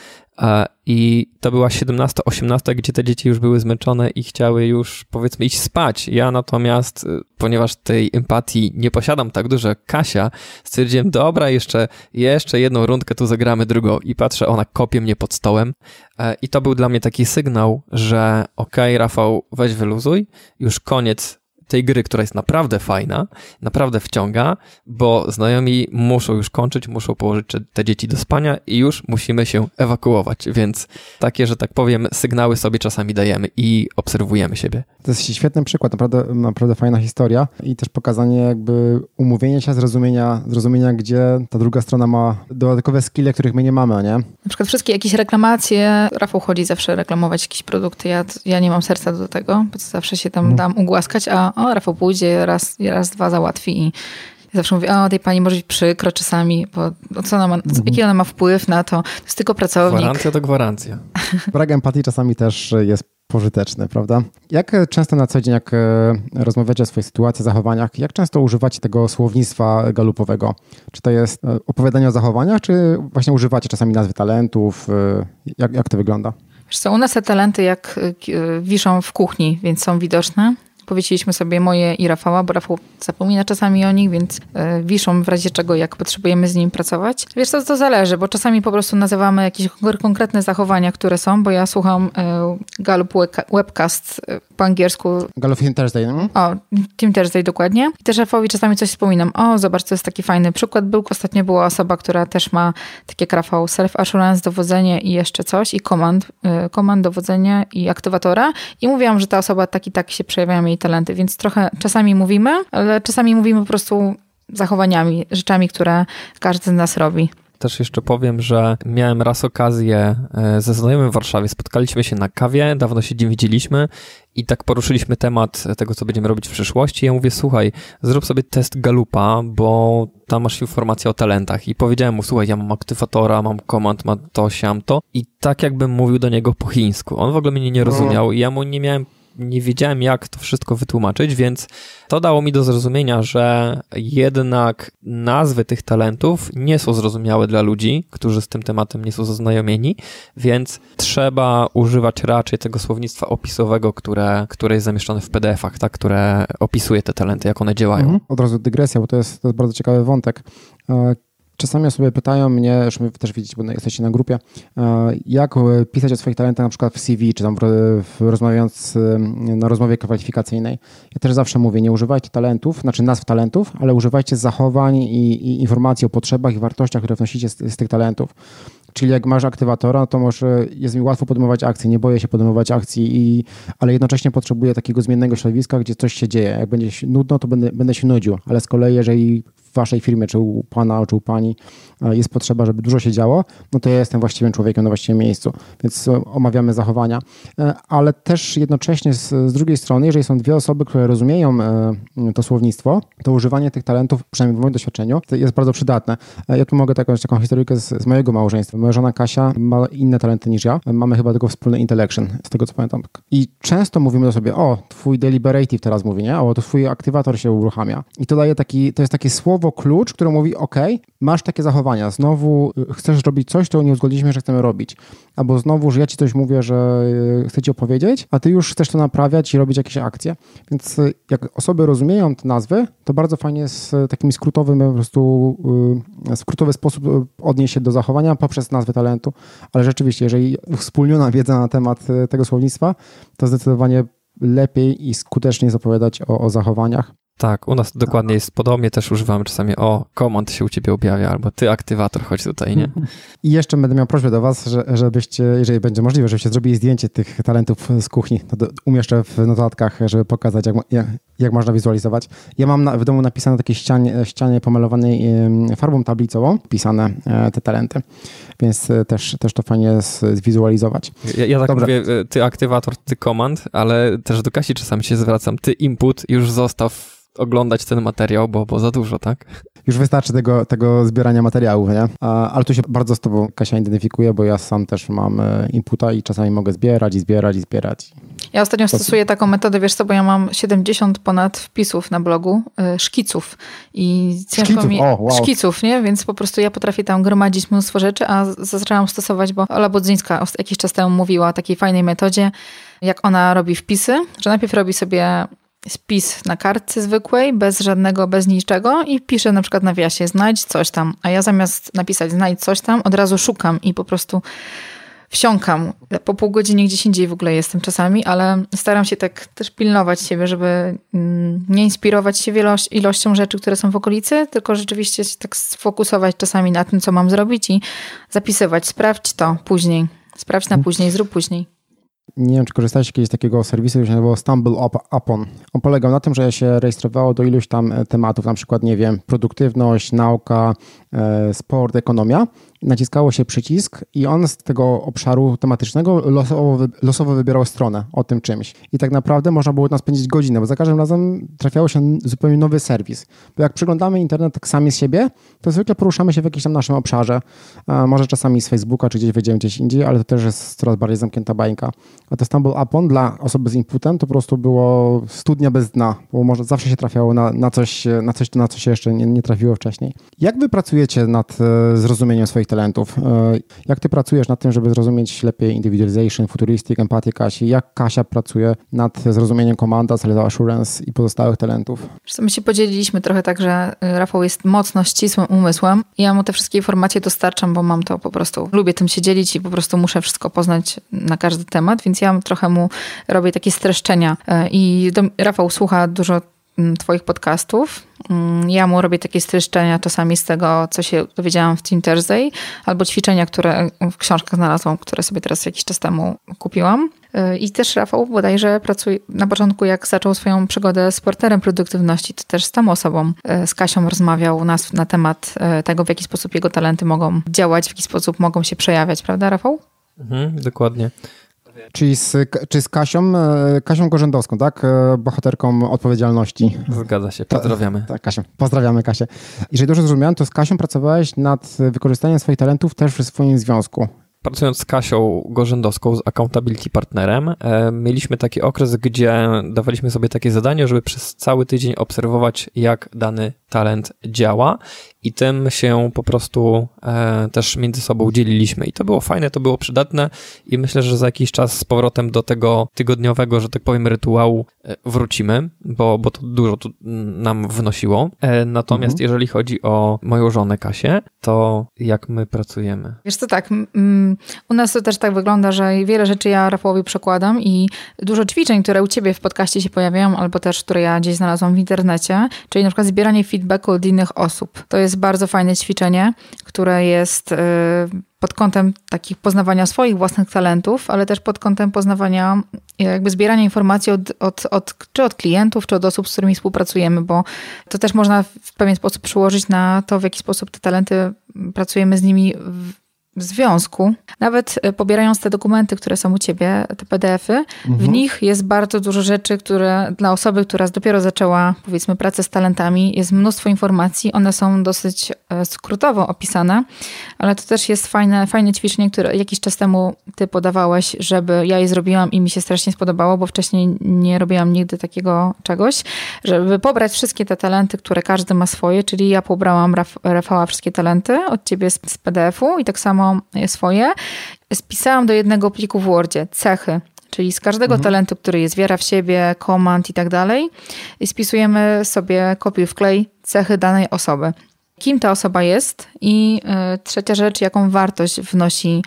I to była 17-18, gdzie te dzieci już były zmęczone i chciały już, powiedzmy, iść spać. Ja natomiast, y, ponieważ tej empatii nie posiadam tak dużo jak Kasia, stwierdziłem, dobra, jeszcze, jeszcze jedną rundkę tu zagramy drugą. I patrzę, ona kopie mnie pod stołem. E, I to był dla mnie taki sygnał, że okej, okay, Rafał, weź wyluzuj, już koniec tej gry, która jest naprawdę fajna, naprawdę wciąga, bo znajomi muszą już kończyć, muszą położyć te dzieci do spania i już musimy się ewakuować, więc takie, że tak powiem, sygnały sobie czasami dajemy i obserwujemy siebie. To jest świetny przykład, naprawdę, naprawdę fajna historia i też pokazanie jakby umówienia się, zrozumienia, zrozumienia, gdzie ta druga strona ma dodatkowe skille, których my nie mamy, nie? Na przykład wszystkie jakieś reklamacje, Rafał chodzi zawsze reklamować jakieś produkty, ja, ja nie mam serca do tego, bo zawsze się tam hmm. dam ugłaskać, a o, Rafał pójdzie, raz, raz, dwa załatwi i zawsze mówię, o tej pani może być przykro czasami, bo co ona ma, co, jaki ona ma wpływ na to, to jest tylko pracownik. Gwarancja to gwarancja. Brak empatii czasami też jest pożyteczny, prawda? Jak często na co dzień, jak e, rozmawiacie o swojej sytuacji, zachowaniach, jak często używacie tego słownictwa galupowego? Czy to jest e, opowiadanie o zachowaniach, czy właśnie używacie czasami nazwy talentów? E, jak, jak to wygląda? Wiesz co, u nas te talenty jak wiszą w kuchni, więc są widoczne. Powiedzieliśmy sobie moje i Rafała, bo Rafał zapomina czasami o nich, więc e, wiszą w razie czego, jak potrzebujemy z nim pracować. Wiesz co, to zależy, bo czasami po prostu nazywamy jakieś konkretne zachowania, które są, bo ja słucham e, Gallup Webcast e, po angielsku. Gallup Team Thursday, no? O, Team Thursday, dokładnie. I też Rafałowi czasami coś wspominam. O, zobacz, to jest taki fajny przykład. Był, ostatnio była osoba, która też ma, tak jak Rafał, self-assurance, dowodzenie i jeszcze coś, i komand, komand, dowodzenie i aktywatora. I mówiłam, że ta osoba tak i tak się przejawiają jej talenty, więc trochę czasami mówimy, ale czasami mówimy po prostu zachowaniami, rzeczami, które każdy z nas robi. Też jeszcze powiem, że miałem raz okazję e, ze znajomym w Warszawie. Spotkaliśmy się na kawie, dawno się nie widzieliśmy i tak poruszyliśmy temat tego, co będziemy robić w przyszłości. Ja mówię, słuchaj, zrób sobie test Galupa, bo tam masz informacje o talentach. I powiedziałem mu, słuchaj, ja mam aktywatora, mam komand, mam to, siam to. I tak jakbym mówił do niego po chińsku. On w ogóle mnie nie rozumiał i ja mu nie miałem nie wiedziałem, jak to wszystko wytłumaczyć, więc to dało mi do zrozumienia, że jednak nazwy tych talentów nie są zrozumiałe dla ludzi, którzy z tym tematem nie są zaznajomieni, więc trzeba używać raczej tego słownictwa opisowego, które, które jest zamieszczone w PDF-ach, tak, które opisuje te talenty, jak one działają. Mhm. Od razu dygresja, bo to jest, to jest bardzo ciekawy wątek. E, Czasami osoby pytają mnie, już też widzicie, bo jesteście na grupie, e, jak pisać o swoich talentach na przykład w CV, czy tam rozmawiając na rozmowie kwalifikacyjnej. Ja też zawsze mówię, nie używajcie talentów, znaczy nazw talentów, ale używajcie zachowań i, i informacji o potrzebach i wartościach, które wnosicie z, z tych talentów. Czyli jak masz aktywatora, to może jest mi łatwo podejmować akcje, nie boję się podejmować akcji, i, ale jednocześnie potrzebuję takiego zmiennego środowiska, gdzie coś się dzieje. Jak będzie nudno, to będę, będę się nudził, ale z kolei jeżeli waszej firmie, czy u pana, czy u pani e, jest potrzeba, żeby dużo się działo, no to ja jestem właściwym człowiekiem na właściwym miejscu, więc e, omawiamy zachowania. E, ale też jednocześnie z, z drugiej strony, jeżeli są dwie osoby, które rozumieją to słownictwo, to używanie tych talentów, przynajmniej w moim doświadczeniu, jest bardzo przydatne. Ja tu mogę taką, taką historyjkę z, z mojego małżeństwa. Moja żona Kasia ma inne talenty niż ja. Mamy chyba tylko wspólny intellection, z tego co pamiętam. I często mówimy do sobie, o, twój deliberative teraz mówi, nie? O, to twój aktywator się uruchamia. I to daje taki, to jest takie słowo, słowo klucz, które mówi: OK, masz takie zachowania, znowu y, chcesz robić coś, to nie uzgodniliśmy, że chcemy robić. Albo znowu, że ja ci coś mówię, że y, chcę ci opowiedzieć, a ty już chcesz to naprawiać i robić jakieś akcje. Więc y, jak osoby rozumieją te nazwy, to bardzo fajnie jest takim skrótowym, po prostu skrótowy sposób odnieść się do zachowania poprzez nazwy talentu. Ale rzeczywiście, jeżeli wspólniona wiedza na temat tego słownictwa, to zdecydowanie lepiej i skuteczniej zapowiadać o, o zachowaniach. Tak, u nas dokładnie jest podobnie, też używamy czasami o, komand się u ciebie objawia, albo ty aktywator, chodź tutaj, nie? I jeszcze będę miał prośbę do was, że, żebyście, jeżeli będzie możliwe, żebyście zrobili zdjęcie tych talentów z kuchni. To umieszczę w notatkach, żeby pokazać, jak, jak, jak można wizualizować. Ja mam na, w domu napisane na takiej ścianie, ścianie pomalowanej farbą tablicową, pisane e, te talenty, więc e, też, też to fajnie zwizualizować. Ja, ja tak Dobra. mówię, e, ty aktywator, ty komand, ale też do Kasi czasami się zwracam, ty input, już zostaw oglądać ten materiał, bo, bo za dużo, tak? Już wystarczy tego, tego zbierania materiałów, nie? Ale tu się bardzo z tobą, Kasia, identyfikuję, bo ja sam też mam e, inputa i czasami mogę zbierać i zbierać i zbierać. Ja ostatnio stosuję taką metodę, wiesz co, bo ja mam 70 ponad wpisów na blogu, y, szkiców i ciężko szkiców. mi... O, wow. Szkiców, nie? Więc po prostu ja potrafię tam gromadzić mnóstwo rzeczy, a zaczęłam stosować, bo Ola Budzyńska jakiś czas temu mówiła o takiej fajnej metodzie, jak ona robi wpisy, że najpierw robi sobie spis na kartce zwykłej, bez żadnego, bez niczego i piszę na przykład na wiasie znajdź coś tam, a ja zamiast napisać znajdź coś tam, od razu szukam i po prostu wsiąkam. Po pół godziny gdzieś indziej w ogóle jestem czasami, ale staram się tak też pilnować siebie, żeby mm, nie inspirować się wielość, ilością rzeczy, które są w okolicy, tylko rzeczywiście się tak sfokusować czasami na tym, co mam zrobić i zapisywać. Sprawdź to później. Sprawdź na później, zrób później. Nie wiem, czy korzystałeś kiedyś z takiego serwisu, który się nazywał Stumble Upon. On polegał na tym, że się rejestrowało do iluś tam e, tematów, na przykład, nie wiem, produktywność, nauka, e, sport, ekonomia naciskało się przycisk i on z tego obszaru tematycznego losowo, losowo wybierał stronę o tym czymś. I tak naprawdę można było tam spędzić godzinę, bo za każdym razem trafiało się zupełnie nowy serwis. Bo jak przeglądamy internet tak sami z siebie, to zwykle poruszamy się w jakimś tam naszym obszarze. może czasami z Facebooka, czy gdzieś wejdziemy gdzieś indziej, ale to też jest coraz bardziej zamknięta bańka. A Stumble Upon dla osoby z inputem to po prostu było studnia bez dna, bo może zawsze się trafiało na, na, coś, na coś, na co się jeszcze nie, nie trafiło wcześniej. Jak wy pracujecie nad e, zrozumieniem swoich talentów. E, jak ty pracujesz nad tym, żeby zrozumieć lepiej individualization, futuristic, empathię Kasi? Jak Kasia pracuje nad zrozumieniem komanda, self assurance i pozostałych talentów? My się podzieliliśmy trochę tak, że y, Rafał jest mocno ścisłym umysłem. Ja mu te wszystkie informacje dostarczam, bo mam to po prostu, lubię tym się dzielić i po prostu muszę wszystko poznać na każdy temat, więc ja trochę mu robię takie streszczenia e, i Rafał słucha dużo Mm, twoich podcastów. Mm, ja mu robię takie streszczenia czasami z tego, co się dowiedziałam w Team Thursday, albo ćwiczenia, które w książkach znalazłam, które sobie teraz jakiś czas temu kupiłam. Y, I też Rafał bodajże pracuje na początku, jak zaczął swoją przygodę z porterem produktywności, to też z tą osobą, y, z Kasią rozmawiał nas na temat tego, w jaki sposób jego talenty mogą działać, w jaki sposób mogą się przejawiać, prawda Rafał? Mhm, dokładnie. Czyli z, czy z Kasią, e, Kasią Gorzędowską, tak? E, bohaterką odpowiedzialności. Zgadza się, pozdrawiamy. Tak, Kasię. Pozdrawiamy Kasię. Jeżeli dobrze zrozumiałem, to z Kasią pracowałeś nad wykorzystaniem swoich talentów też w swoim związku pracując z Kasią Gorzędowską, z accountability partnerem, e, mieliśmy taki okres, gdzie dawaliśmy sobie takie zadanie, żeby przez cały tydzień obserwować, jak dany talent działa i tym się po prostu e, też między sobą dzieliliśmy. I to było fajne, to było przydatne i myślę, że za jakiś czas z powrotem do tego tygodniowego, że tak powiem, rytuału e, wrócimy, bo, bo to dużo tu nam wnosiło. E, natomiast mhm. jeżeli chodzi o moją żonę Kasię, to jak my pracujemy? Wiesz co, tak, u nas to też tak wygląda, że wiele rzeczy ja Rafałowi przekładam i dużo ćwiczeń, które u ciebie w podcaście się pojawiają, albo też, które ja gdzieś znalazłam w internecie, czyli na przykład zbieranie feedbacku od innych osób. To jest bardzo fajne ćwiczenie, które jest y, pod kątem takich poznawania swoich własnych talentów, ale też pod kątem poznawania, jakby zbierania informacji od, od, od, czy od klientów, czy od osób, z którymi współpracujemy, bo to też można w pewien sposób przyłożyć na to, w jaki sposób te talenty pracujemy z nimi w związku, nawet e, pobierając te dokumenty, które są u ciebie, te PDFy, mhm. w nich jest bardzo dużo rzeczy, które dla osoby, która dopiero zaczęła, powiedzmy, pracę z talentami, jest mnóstwo informacji. One są dosyć e, skrótowo opisane, ale to też jest fajne, fajne ćwiczenie, które jakiś czas temu ty podawałeś, żeby ja je zrobiłam i mi się strasznie spodobało, bo wcześniej nie robiłam nigdy takiego czegoś, żeby pobrać wszystkie te talenty, które każdy ma swoje, czyli ja pobrałam Rafała wszystkie talenty od ciebie z PDF-u i tak samo swoje, spisałam do jednego pliku w Wordzie cechy, czyli z każdego mhm. talentu, który jest wiara w siebie, komand i tak dalej, spisujemy sobie kopiuj wklej cechy danej osoby. Kim ta osoba jest i y, trzecia rzecz, jaką wartość wnosi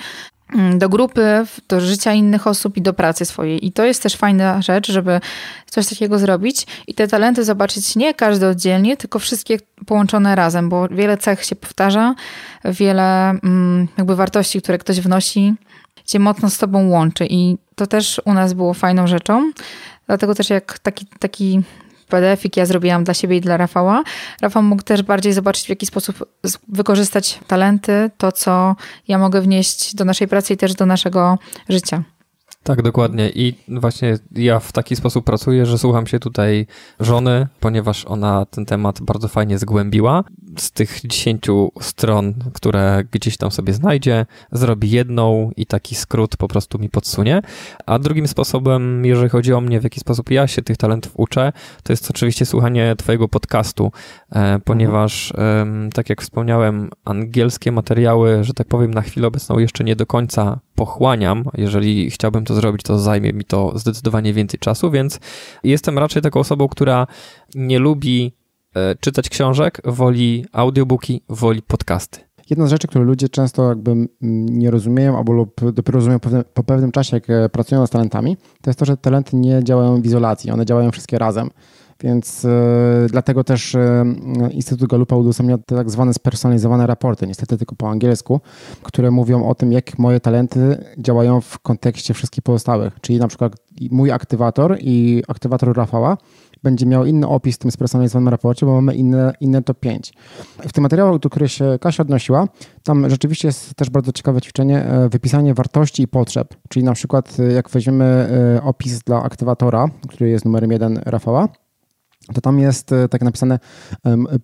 do grupy, do życia innych osób i do pracy swojej. I to jest też fajna rzecz, żeby coś takiego zrobić i te talenty zobaczyć nie każdy oddzielnie, tylko wszystkie połączone razem, bo wiele cech się powtarza, wiele mm, jakby wartości, które ktoś wnosi, się mocno z tobą łączy i to też u nas było fajną rzeczą. Dlatego też jak taki, taki PDF-ik ja zrobiłam dla siebie i dla Rafała. Rafał mógł też bardziej zobaczyć, w jaki sposób wykorzystać talenty, to co ja mogę wnieść do naszej pracy i też do naszego życia. Tak, dokładnie. I właśnie ja w taki sposób pracuję, że słucham się tutaj żony, ponieważ ona ten temat bardzo fajnie zgłębiła. Z tych 10 stron, które gdzieś tam sobie znajdzie, zrobi jedną i taki skrót po prostu mi podsunie. A drugim sposobem, jeżeli chodzi o mnie, w jaki sposób ja się tych talentów uczę, to jest oczywiście słuchanie Twojego podcastu, e, ponieważ, tak jak wspomniałem, angielskie materiały, że tak powiem, na chwilę obecną jeszcze nie do końca pochłaniam. Jeżeli chciałbym to zrobić, to zajmie mi to zdecydowanie więcej czasu, więc jestem raczej taką osobą, która nie lubi czytać książek, woli audiobooki, woli podcasty. Jedna z rzeczy, które ludzie często jakby nie rozumieją albo lub dopiero rozumieją po pewnym czasie, jak e, pracują z talentami, to jest to, że talenty nie działają w izolacji, one działają wszystkie razem. Więc y, dlatego też y, Instytut Galupa udostępnia tak zwane spersonalizowane raporty, niestety tylko po angielsku, które mówią o tym, jak moje talenty działają w kontekście wszystkich pozostałych. Czyli na przykład mój aktywator i aktywator Rafała będzie miał inny opis w tym spersonalizowanym raporcie, bo mamy inne, inne top 5. W tym materiale, do którego się Kasia odnosiła, tam rzeczywiście jest też bardzo ciekawe ćwiczenie, e, wypisanie wartości i potrzeb. Czyli na przykład jak weźmiemy opis dla aktywatora, który jest numerem 1 Rafała, to tam jest e, tak napisane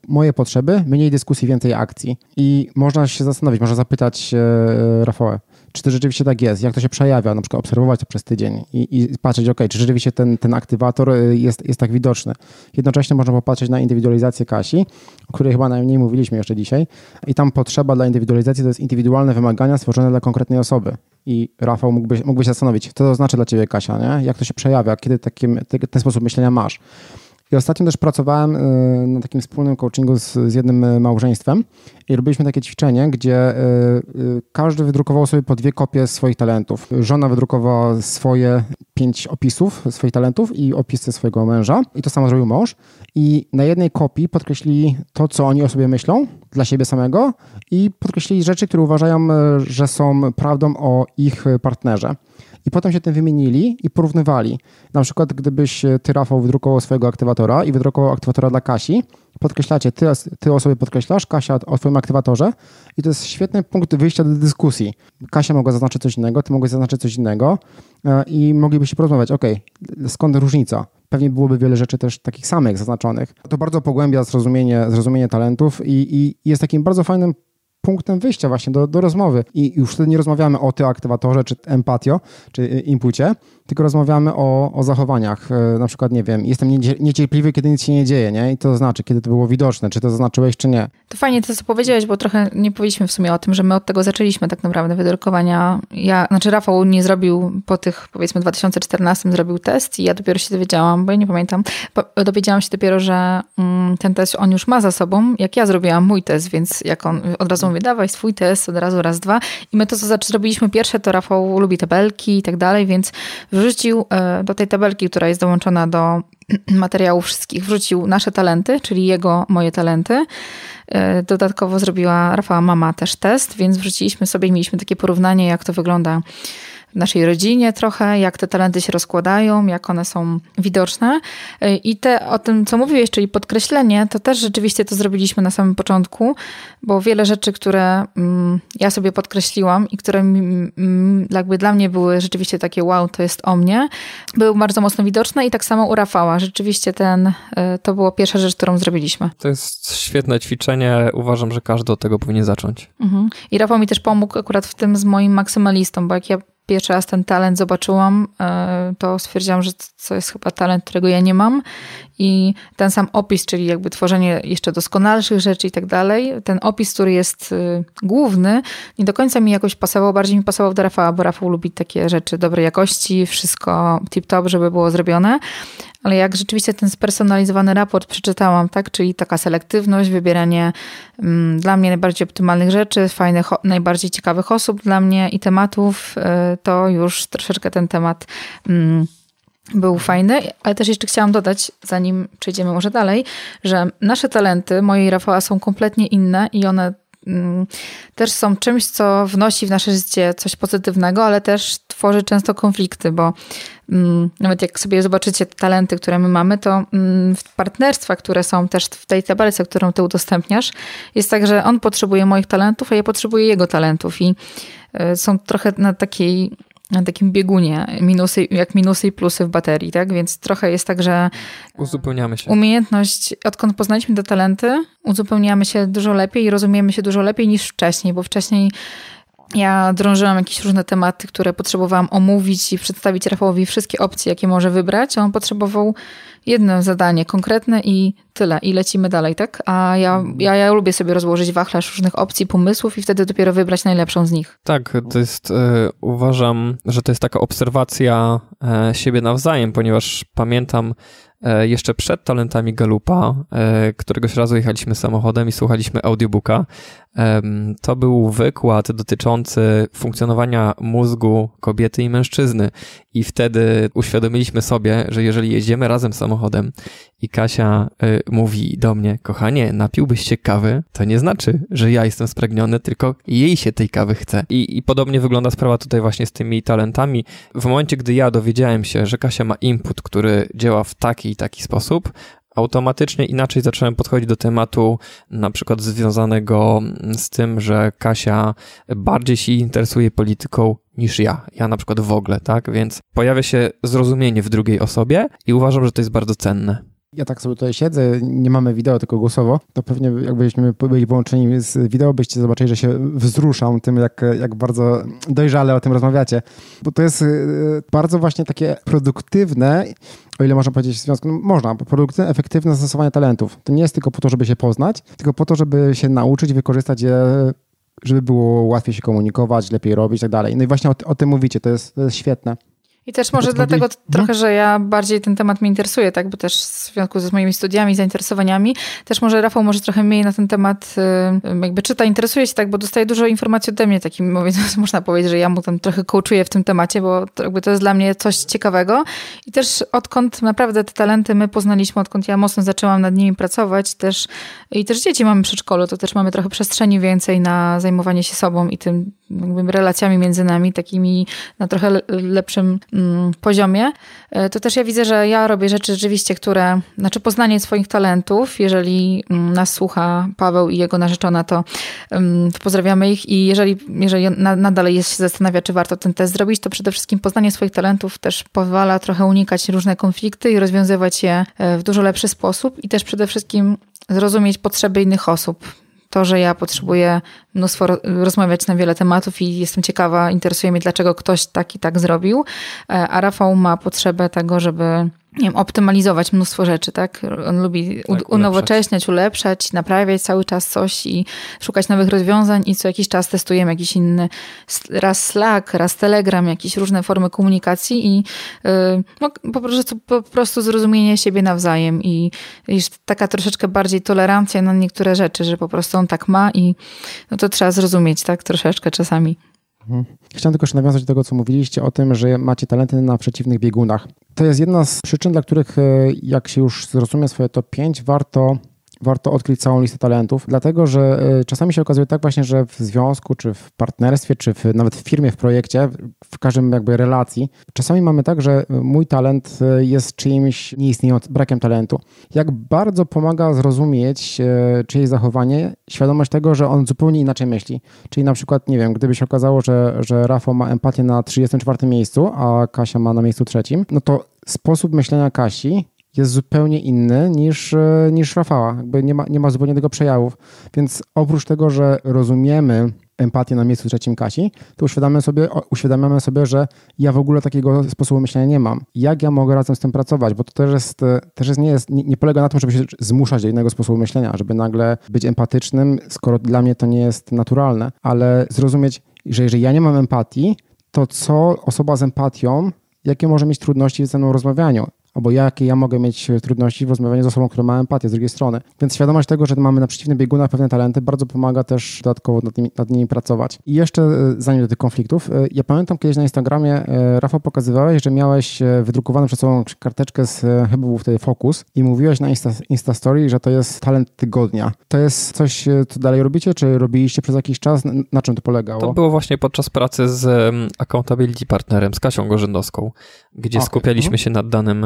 moje potrzeby, mniej dyskusji, więcej akcji. I można się zastanowić, można zapytać e, Rafała, czy to rzeczywiście tak jest, jak to się przejawia, na przykład obserwować to przez tydzień i, i patrzeć, ok, czy rzeczywiście ten, ten aktywator e, jest, jest tak widoczny. Jednocześnie można popatrzeć na indywidualizację Kasi, o której chyba najmniej mówiliśmy jeszcze dzisiaj i tam potrzeba dla indywidualizacji to jest indywidualne wymagania stworzone dla konkretnej osoby. I Rafał mógłby, mógłby się zastanowić, co to znaczy dla ciebie Kasia, nie? jak to się przejawia, kiedy taki, ten sposób myślenia masz. I ostatnio też pracowałem y, na takim wspólnym coachingu z, z jednym y, małżeństwem i robiliśmy takie ćwiczenie, gdzie y, każdy wydrukował sobie po dwie kopie swoich talentów. Żona wydrukowała swoje pięć opisów swoich talentów i opisy swojego męża i to samo zrobił mąż. I na jednej kopii podkreślili to, co oni o sobie myślą dla siebie samego i podkreślili rzeczy, które uważają, że są prawdą o ich partnerze i potem się tym wymienili i porównywali. Na przykład, gdybyś ty, Rafał, wydrukował swojego aktywatora i wydrukował aktywatora dla Kasi, podkreślacie, ty, ty o sobie podkreślasz, Kasia o swoim aktywatorze i to jest świetny punkt wyjścia do dyskusji. Kasia mogła zaznaczyć coś innego, ty mogłeś zaznaczyć coś innego e, i moglibyście porozmawiać, ok, skąd różnica? Pewnie byłoby wiele rzeczy też takich samych zaznaczonych. To bardzo pogłębia zrozumienie, zrozumienie talentów i, i jest takim bardzo fajnym punktem wyjścia właśnie do, do rozmowy. I już wtedy nie rozmawiamy o ty aktywatorze, czy empatio, czy impucie, tylko rozmawiamy o, o zachowaniach. E, na przykład, nie wiem, jestem niecierpliwy, kiedy nic się nie dzieje, nie? I to znaczy, kiedy to było widoczne, czy to zaznaczyłeś, czy nie. To fajnie to, co powiedziałeś, bo trochę nie powiedzieliśmy w sumie o tym, że my od tego zaczęliśmy tak naprawdę wydrukowania. Ja, znaczy Rafał nie zrobił po tych, powiedzmy, 2014 zrobił test i ja dopiero się dowiedziałam, bo ja nie pamiętam, dowiedziałam się dopiero, że mm, ten test on już ma za sobą, jak ja zrobiłam mój test, więc jak on od razu mówi, dawaj swój test, od razu raz, dwa. I my to, co zrobiliśmy pierwsze, to Rafał lubi tabelki i tak dalej, więc wrzucił e, do tej tabelki, która jest dołączona do materiałów wszystkich, wrzucił nasze talenty, czyli jego, moje talenty. E, dodatkowo zrobiła Rafała mama też test, więc wrzuciliśmy sobie mieliśmy takie porównanie, jak to wygląda naszej rodzinie trochę, jak te talenty się rozkładają, jak one są widoczne. I te, o tym, co mówiłeś, czyli podkreślenie, to też rzeczywiście to zrobiliśmy na samym początku, bo wiele rzeczy, które mm, ja sobie podkreśliłam i które mm, jakby dla mnie były rzeczywiście takie wow, to jest o mnie, były bardzo mocno widoczne i tak samo u Rafała. Rzeczywiście ten, e, to była pierwsza rzecz, którą zrobiliśmy. To jest świetne ćwiczenie. Uważam, że każdy od tego powinien zacząć. Mhm. I Rafał mi też pomógł akurat w tym z moim maksymalistą, bo jak ja pierwszy raz ten talent zobaczyłam, e, to stwierdziłam, że to jest chyba talent, którego ja nie mam. I ten sam opis, czyli jakby tworzenie jeszcze doskonalszych rzeczy i tak dalej, ten opis, który jest e, główny, nie do końca mi jakoś pasował, bardziej mi pasował do Rafała, bo Rafał lubi takie rzeczy dobrej jakości, wszystko tip-top, żeby było zrobione. Ale jak rzeczywiście ten spersonalizowany raport przeczytałam, tak, czyli taka selektywność, wybieranie mm, dla mnie najbardziej optymalnych rzeczy, fajnych, najbardziej ciekawych osób dla mnie i tematów, y, to już troszeczkę ten temat mm, był fajny, ale też jeszcze chciałam dodać, zanim przejdziemy może dalej, że nasze talenty, moje i Rafała, są kompletnie inne i one mm, też są czymś, co wnosi w nasze życie coś pozytywnego, ale też tworzy często konflikty, bo nawet jak sobie zobaczycie talenty, które my mamy, to mm, w partnerstwach, które są też w tej tabelce, którą ty udostępniasz, jest tak, że on potrzebuje moich talentów, a ja potrzebuję jego talentów i e, są trochę na takiej na takim biegunie, minusy, jak minusy i plusy w baterii, tak? Więc trochę jest tak, że uzupełniamy się. Umiejętność, odkąd poznaliśmy te talenty, uzupełniamy się dużo lepiej i rozumiemy się dużo lepiej niż wcześniej, bo wcześniej ja drążyłam jakieś różne tematy, które potrzebowałam omówić i przedstawić Rafałowi wszystkie opcje, jakie może wybrać. On potrzebował jedno zadanie konkretne i tyle. I lecimy dalej, tak? A ja, ja, ja lubię sobie rozłożyć wachlarz różnych opcji, pomysłów i wtedy dopiero wybrać najlepszą z nich. Tak, to jest, y, uważam, że to jest taka obserwacja y, siebie nawzajem, ponieważ pamiętam, E, jeszcze przed talentami Galupa, e, któregoś razu jechaliśmy samochodem i słuchaliśmy audiobooka. To był wykład dotyczący funkcjonowania mózgu kobiety i mężczyzny. I wtedy uświadomiliśmy sobie, że jeżeli jedziemy razem samochodem i Kasia y, mówi do mnie, kochanie, napiłbyś się kawy, to nie znaczy, że ja jestem spragniony, tylko jej się tej kawy chce. I, I podobnie wygląda sprawa tutaj właśnie z tymi talentami. W momencie, gdy ja dowiedziałem się, że Kasia ma input, który działa w taki i taki sposób, automatycznie inaczej zacząłem podchodzić do tematu, na przykład związanego z tym, że Kasia bardziej się interesuje polityką niż ja. Ja na przykład w ogóle, tak? Więc pojawia się zrozumienie w drugiej osobie i uważam, że to jest bardzo cenne ja tak sobie tutaj siedzę, nie mamy wideo, tylko głosowo, to pewnie jakbyśmy byli połączeni z wideo, byście zobaczyli, że się wzruszam tym, jak, jak bardzo dojrzale o tym rozmawiacie. Bo to jest y, bardzo właśnie takie produktywne, o ile można powiedzieć w związku, no można, produktywne, efektywne zastosowanie talentów. To nie jest tylko po to, żeby się poznać, tylko po to, żeby się nauczyć, wykorzystać je żeby było łatwiej się komunikować, lepiej robić i tak dalej. No i właśnie o, o tym mówicie, to jest, to jest świetne. I też może dlatego trochę, że ja bardziej ten temat mnie interesuje, tak, bo też w związku ze moimi studiami, zainteresowaniami, też może Rafał może trochę mniej na ten temat jakby czyta, interesuje się tak, bo dostaje dużo informacji ode mnie, takim mówiąc, można powiedzieć, że ja mu tam trochę coachuję w tym temacie, bo to, jakby to jest dla mnie coś ciekawego. I też odkąd naprawdę te talenty my poznaliśmy, odkąd ja mocno zaczęłam nad nimi pracować, też i też dzieci mamy w przedszkolu, to też mamy trochę przestrzeni więcej na zajmowanie się sobą i tym jakby relacjami między nami, takimi na trochę lepszym mm, poziomie, e, to też ja widzę, że ja robię rzeczy rzeczywiście, które, znaczy poznanie swoich talentów, jeżeli mm, nas słucha Paweł i jego narzeczona, to um, pozdrawiamy ich. I jeżeli, jeżeli nadal jest się zastanawia, czy warto ten test zrobić, to przede wszystkim poznanie swoich talentów też pozwala trochę unikać różne konflikty i rozwiązywać je e, w dużo lepszy sposób. I też przede wszystkim zrozumieć potrzeby innych osób to, że ja potrzebuję mnóstwo rozmawiać na wiele tematów i jestem ciekawa, interesuje mnie, dlaczego ktoś tak i tak zrobił, e, a Rafał ma potrzebę tego, żeby nie wiem, optymalizować mnóstwo rzeczy, tak? On lubi tak, unowocześniać, ulepszać, naprawiać cały czas coś i szukać nowych rozwiązań i co jakiś czas testujemy jakiś inny, raz Slack, raz Telegram, jakieś różne formy komunikacji i yy, no, po, prostu, po prostu zrozumienie siebie nawzajem i, i taka troszeczkę bardziej tolerancja na niektóre rzeczy, że po prostu on tak ma i no to trzeba zrozumieć, tak? Troszeczkę czasami. Mhm. Chciałem tylko jeszcze nawiązać do tego, co mówiliście o tym, że macie talenty na przeciwnych biegunach. To jest jedna z przyczyn, dla których e, jak się już zrozumie swoje top 5, warto warto odkryć całą listę talentów, dlatego że e, czasami się okazuje tak właśnie, że w związku, czy w partnerstwie, czy w, nawet w firmie, w projekcie, w każdym jakby relacji, czasami mamy tak, że mój talent e, jest czyimś nieistniejącym, brakiem talentu. Jak bardzo pomaga zrozumieć e, czyjeś zachowanie, świadomość tego, że on zupełnie inaczej myśli. Czyli na przykład, nie wiem, gdyby się okazało, że, że Rafał ma empatię na 34 miejscu, a Kasia ma na miejscu trzecim, no to sposób myślenia Kasi jest zupełnie inny niż, e, niż Rafała. Jakby nie ma, nie ma zupełnie tego przejawów. Więc oprócz tego, że rozumiemy empatię na miejscu trzecim Kasi, to uświadamiamy sobie, uświadamiamy sobie, że ja w ogóle takiego sposobu myślenia nie mam. Jak ja mogę razem z tym pracować? Bo to też jest, e, też jest, nie, jest, nie, nie polega na tym, żeby się zmuszać do innego sposobu myślenia, żeby nagle być empatycznym, skoro dla mnie to nie jest naturalne, ale zrozumieć, że jeżeli ja nie mam empatii, to co osoba z empatią jakie może mieć trudności ze mną rozmawianiu albo jakie ja mogę mieć trudności w rozmawianiu z osobą, która ma empatię z drugiej strony. Więc świadomość tego, że mamy na przeciwnych biegunach pewne talenty, bardzo pomaga też dodatkowo nad nimi, nad nimi pracować. I jeszcze e, zanim do tych konfliktów, e, ja pamiętam kiedyś na Instagramie, e, Rafał, pokazywałeś, że miałeś wydrukowaną przed sobą karteczkę z, chyba był wtedy Focus i mówiłeś na Insta, Insta Story, że to jest talent tygodnia. To jest coś, co dalej robicie, czy robiliście przez jakiś czas? Na czym to polegało? To było właśnie podczas pracy z accountability partnerem, z Kasią Gorzędowską, gdzie okay. skupialiśmy mhm. się nad danym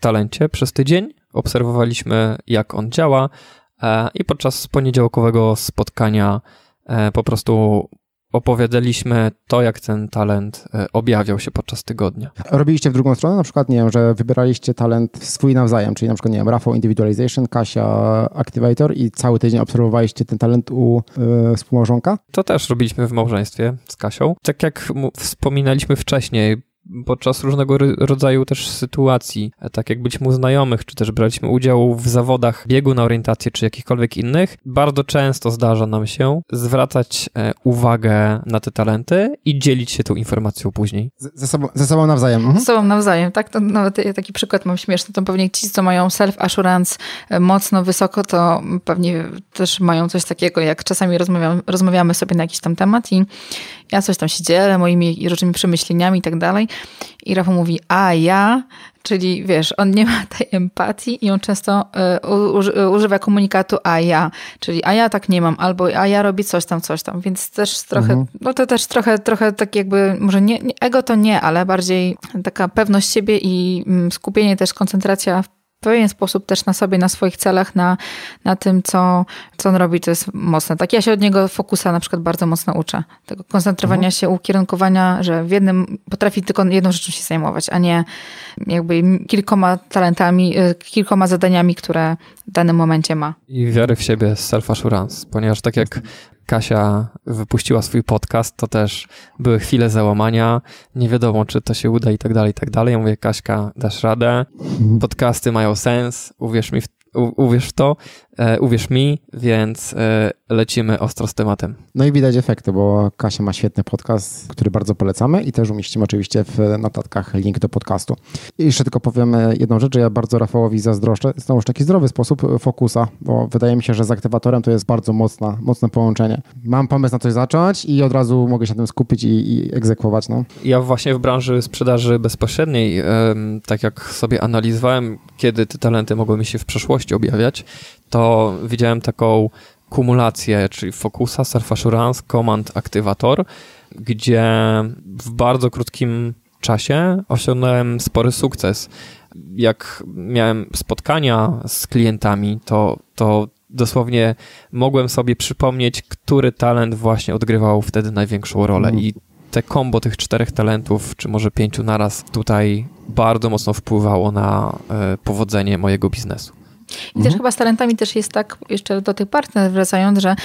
talencie przez tydzień. Obserwowaliśmy, jak on działa e, i podczas poniedziałkowego spotkania e, po prostu opowiadaliśmy to, jak ten talent e, objawiał się podczas tygodnia. Robiliście w drugą stronę, na przykład, nie wiem, że wybieraliście talent swój nawzajem, czyli na przykład, nie wiem, Rafał Individualization, Kasia Activator i cały tydzień obserwowaliście ten talent u y, współmałżonka? To też robiliśmy w małżeństwie z Kasią. Tak jak wspominaliśmy wcześniej, podczas różnego rodzaju też sytuacji, e, tak jak byliśmy u znajomych, czy też braliśmy udział w zawodach biegu na orientację, czy jakichkolwiek innych, bardzo często zdarza nam się zwracać e, uwagę na te talenty i dzielić się tą informacją później. Ze sobą, ze sobą nawzajem. Mhm. Ze sobą nawzajem, tak? To nawet taki przykład mam śmieszny, to pewnie ci, co mają self-assurance e, mocno wysoko, to pewnie też mają coś takiego, jak czasami rozmawiamy, rozmawiamy sobie na jakiś tam temat i ja coś tam się dzielę moimi różnymi przemyśleniami i tak dalej. I Rafał mówi, a ja, czyli wiesz, on nie ma tej empatii i on często y, używa komunikatu a ja, czyli a ja tak nie mam, albo a ja robię coś tam, coś tam, więc też trochę, mhm. no to też trochę, trochę tak jakby, może nie, ego to nie, ale bardziej taka pewność siebie i mm, skupienie też, koncentracja w pewien sposób też na sobie, na swoich celach, na, na tym, co, co on robi, to jest mocne. Tak ja się od niego fokusa na przykład bardzo mocno uczę. Tego koncentrowania mhm. się, ukierunkowania, że w jednym potrafi tylko jedną rzeczą się zajmować, a nie jakby kilkoma talentami, y, kilkoma zadaniami, które w danym momencie ma. I wiary w siebie, self-assurance, ponieważ tak jak Kasia wypuściła swój podcast, to też były chwile załamania, nie wiadomo, czy to się uda i tak dalej, i tak dalej. Ja mówię, Kaśka, dasz radę, podcasty mają sens, uwierz mi w uwierz w to, e, uwierz mi, więc e, lecimy ostro z tematem. No i widać efekty, bo Kasia ma świetny podcast, który bardzo polecamy i też umieścimy oczywiście w notatkach link do podcastu. I jeszcze tylko powiem jedną rzecz, że ja bardzo Rafałowi zazdroszczę, znowu w taki zdrowy sposób fokusa, bo wydaje mi się, że z aktywatorem to jest bardzo mocna, mocne połączenie. Mam pomysł na coś zacząć i od razu mogę się na tym skupić i, i egzekwować. No. Ja właśnie w branży sprzedaży bezpośredniej, tak jak sobie analizowałem, kiedy te talenty mogły mi się w przeszłości objawiać, to widziałem taką kumulację, czyli Focusa, Surf Assurance, Command Activator, gdzie w bardzo krótkim czasie osiągnąłem spory sukces. Jak miałem spotkania z klientami, to, to dosłownie mogłem sobie przypomnieć, który talent właśnie odgrywał wtedy największą rolę. Mm. I te kombo tych czterech talentów, czy może pięciu naraz, tutaj bardzo mocno wpływało na e, powodzenie mojego biznesu. I mhm. też chyba z talentami też jest tak, jeszcze do tych partnerów wracając, że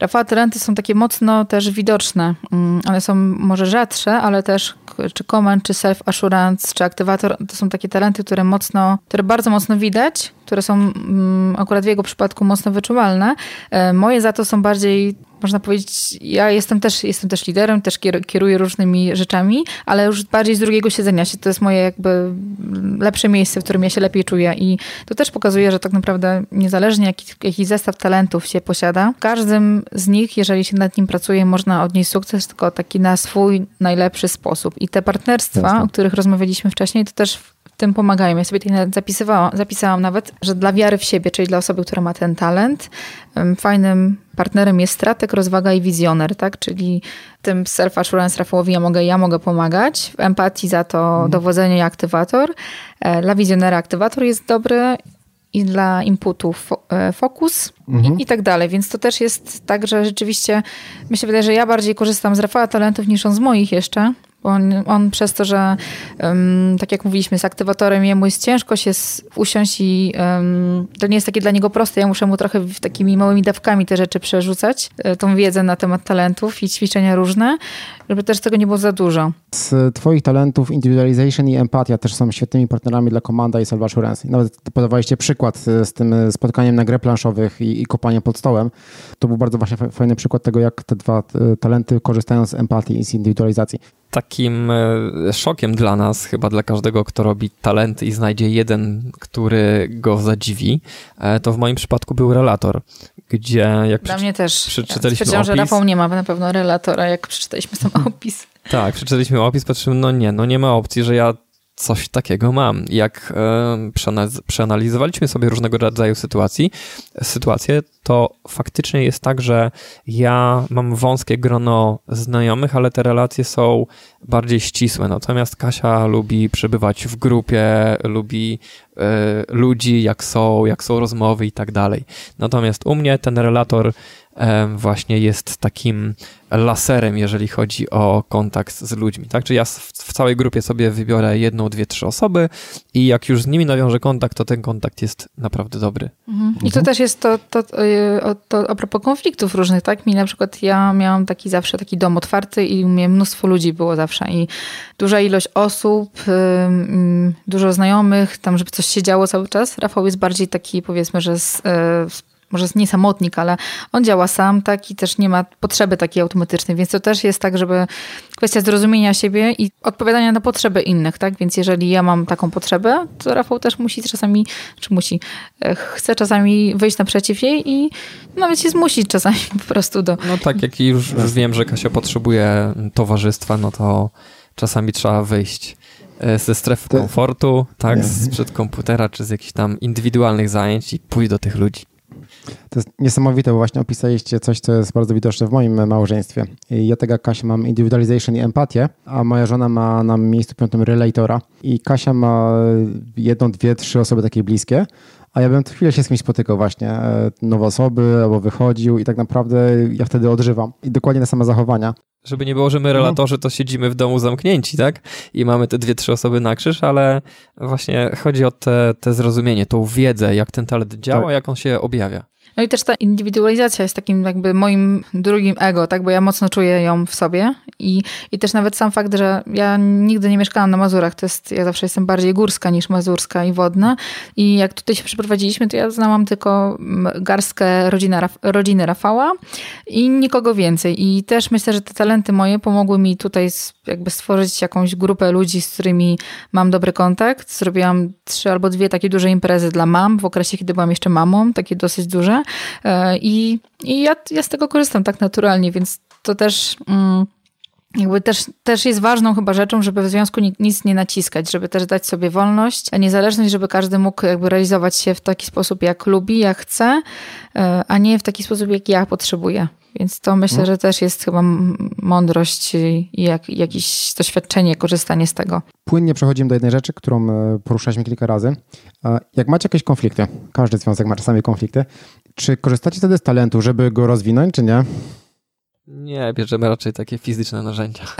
Rafała talenty są takie mocno też widoczne. Mm, one są może rzadsze, ale też czy command, czy self-assurance, czy aktywator, to są takie talenty, które mocno, które bardzo mocno widać, które są mm, akurat w jego przypadku mocno wyczuwalne. E, moje za to są bardziej można powiedzieć, ja jestem też, jestem też liderem, też kieruję różnymi rzeczami, ale już bardziej z drugiego siedzenia się. To jest moje jakby lepsze miejsce, w którym ja się lepiej czuję i to też pokazuje, że tak naprawdę niezależnie jaki, jaki zestaw talentów się posiada, każdym z nich, jeżeli się nad nim pracuje, można odnieść sukces, tylko taki na swój najlepszy sposób. I te partnerstwa, Jasne. o których rozmawialiśmy wcześniej, to też tym pomagają. Ja sobie zapisywałam, zapisałam nawet, że dla wiary w siebie, czyli dla osoby, która ma ten talent, fajnym partnerem jest strateg, rozwaga i wizjoner, tak? Czyli tym self-assurance Rafałowi ja mogę, ja mogę pomagać. W empatii za to mhm. dowodzenie i aktywator. E, dla wizjonera aktywator jest dobry i dla inputu e, fokus mhm. i, i, tak dalej. Więc to też jest tak, że rzeczywiście myślę, wydaje, że ja bardziej korzystam z Rafała talentów niż on z moich jeszcze, on, on przez to, że um, tak jak mówiliśmy, z aktywatorem jemu jest ciężko się usiąść i um, to nie jest takie dla niego proste. Ja muszę mu trochę takimi małymi dawkami te rzeczy przerzucać, e, tą wiedzę na temat talentów i ćwiczenia różne, żeby też tego nie było za dużo. Z twoich talentów individualization i empatia też są świetnymi partnerami dla Komanda i Self Assurance. Nawet podawaliście przykład z tym spotkaniem na grę planszowych i, i kopaniem pod stołem. To był bardzo właśnie fajny przykład tego, jak te dwa e, talenty korzystają z empatii i z indywidualizacji takim e, szokiem dla nas, chyba dla każdego, kto robi talenty i znajdzie jeden, który go zadziwi, e, to w moim przypadku był relator, gdzie jak dla mnie też. przeczytaliśmy ja opis... że Rafał nie ma na pewno relatora, jak przeczytaliśmy sam opis. Tak, przeczytaliśmy opis, patrzymy, no nie, no nie ma opcji, że ja coś takiego mam. Jak e, przeanalizowaliśmy sobie różnego rodzaju sytuacji, sytuacje, to faktycznie jest tak, że ja mam wąskie grono znajomych, ale te relacje są bardziej ścisłe. Natomiast Kasia lubi przebywać w grupie, lubi e, ludzi, jak są, jak są rozmowy i tak dalej. Natomiast u mnie ten relator właśnie jest takim laserem, jeżeli chodzi o kontakt z ludźmi, tak? Czyli ja w całej grupie sobie wybiorę jedną, dwie, trzy osoby i jak już z nimi nawiążę kontakt, to ten kontakt jest naprawdę dobry. Mhm. I to mhm. też jest to, to, to, to a propos konfliktów różnych, tak? Mi na przykład, ja miałam taki zawsze taki dom otwarty i u mnie mnóstwo ludzi było zawsze i duża ilość osób, dużo znajomych, tam żeby coś się działo cały czas. Rafał jest bardziej taki, powiedzmy, że z, e, z może jest nie samotnik, ale on działa sam, tak, i też nie ma potrzeby takiej automatycznej, więc to też jest tak, żeby kwestia zrozumienia siebie i odpowiadania na potrzeby innych, tak, więc jeżeli ja mam taką potrzebę, to Rafał też musi czasami, czy musi, e, chce czasami wyjść naprzeciw jej i nawet się zmusić czasami po prostu do... No tak, jak już, już wiem, że Kasia potrzebuje towarzystwa, no to czasami trzeba wyjść e, ze strefy komfortu, tak, sprzed komputera, czy z jakichś tam indywidualnych zajęć i pójść do tych ludzi. To jest niesamowite, bo właśnie opisaliście coś, co jest bardzo widoczne w moim małżeństwie. Ja tego Kasia mam individualization i empatię, a moja żona ma na miejscu piątym relatora i Kasia ma jedną, dwie, trzy osoby takie bliskie, a ja bym co chwilę się z kimś spotykał właśnie, e, nowe osoby, albo wychodził i tak naprawdę ja wtedy odżywam. I dokładnie na same zachowania. Żeby nie było, że my relatorzy to siedzimy w domu zamknięci, tak? I mamy te dwie, trzy osoby na krzyż, ale właśnie chodzi o te, te zrozumienie, tą wiedzę, jak ten talent działa, tak. jak on się objawia. No i też ta indywidualizacja jest takim jakby moim drugim ego, tak, bo ja mocno czuję ją w sobie i, i też nawet sam fakt, że ja nigdy nie mieszkałam na Mazurach, to jest, ja zawsze jestem bardziej górska niż mazurska i wodna. I jak tutaj się przeprowadziliśmy, to ja znałam tylko garstkę rodziny, rodziny Rafała i nikogo więcej. I też myślę, że te talenty moje pomogły mi tutaj jakby stworzyć jakąś grupę ludzi, z którymi mam dobry kontakt. Zrobiłam trzy albo dwie takie duże imprezy dla mam w okresie, kiedy byłam jeszcze mamą, takie dosyć duże E, I, i ja, ja z tego korzystam tak naturalnie, więc to też. Mm, jakby też, też jest ważną chyba rzeczą, żeby w związku nic nie naciskać, żeby też dać sobie wolność, a niezależność, żeby każdy mógł jakby realizować się w taki sposób, jak lubi, jak chce, e, a nie w taki sposób, jak ja potrzebuję. Więc to myślę, no. że też jest chyba mądrość i jak, jakieś doświadczenie, korzystanie z tego. Płynnie przechodzimy do jednej rzeczy, którą e, poruszaliśmy kilka razy. Jak macie jakieś konflikty, każdy związek ma czasami konflikty, czy korzystacie wtedy z talentu, żeby go rozwinąć, czy nie? Nie, bierzemy raczej takie fizyczne narzędzia.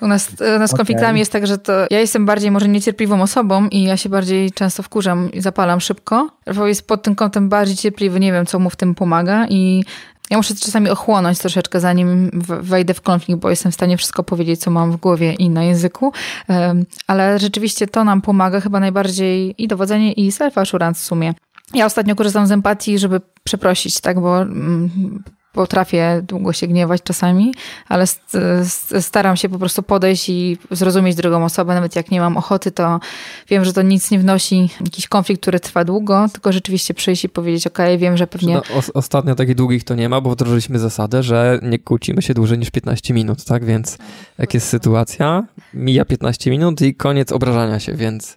U nas, u nas z konfliktami jest tak, że to ja jestem bardziej może niecierpliwą osobą i ja się bardziej często wkurzam i zapalam szybko. Rafał jest pod tym kątem bardziej cierpliwy, nie wiem co mu w tym pomaga i ja muszę czasami ochłonąć troszeczkę, zanim wejdę w konflikt, bo jestem w stanie wszystko powiedzieć, co mam w głowie i na języku. Ale rzeczywiście to nam pomaga chyba najbardziej i dowodzenie, i self-assurance w sumie. Ja ostatnio korzystam z empatii, żeby przeprosić, tak, bo mm, potrafię długo się gniewać czasami, ale staram się po prostu podejść i zrozumieć drugą osobę, nawet jak nie mam ochoty, to wiem, że to nic nie wnosi, jakiś konflikt, który trwa długo, tylko rzeczywiście przyjść i powiedzieć, ok, wiem, że pewnie... No, ostatnio takich długich to nie ma, bo wdrożyliśmy zasadę, że nie kłócimy się dłużej niż 15 minut, tak, więc jak jest sytuacja, mija 15 minut i koniec obrażania się, więc...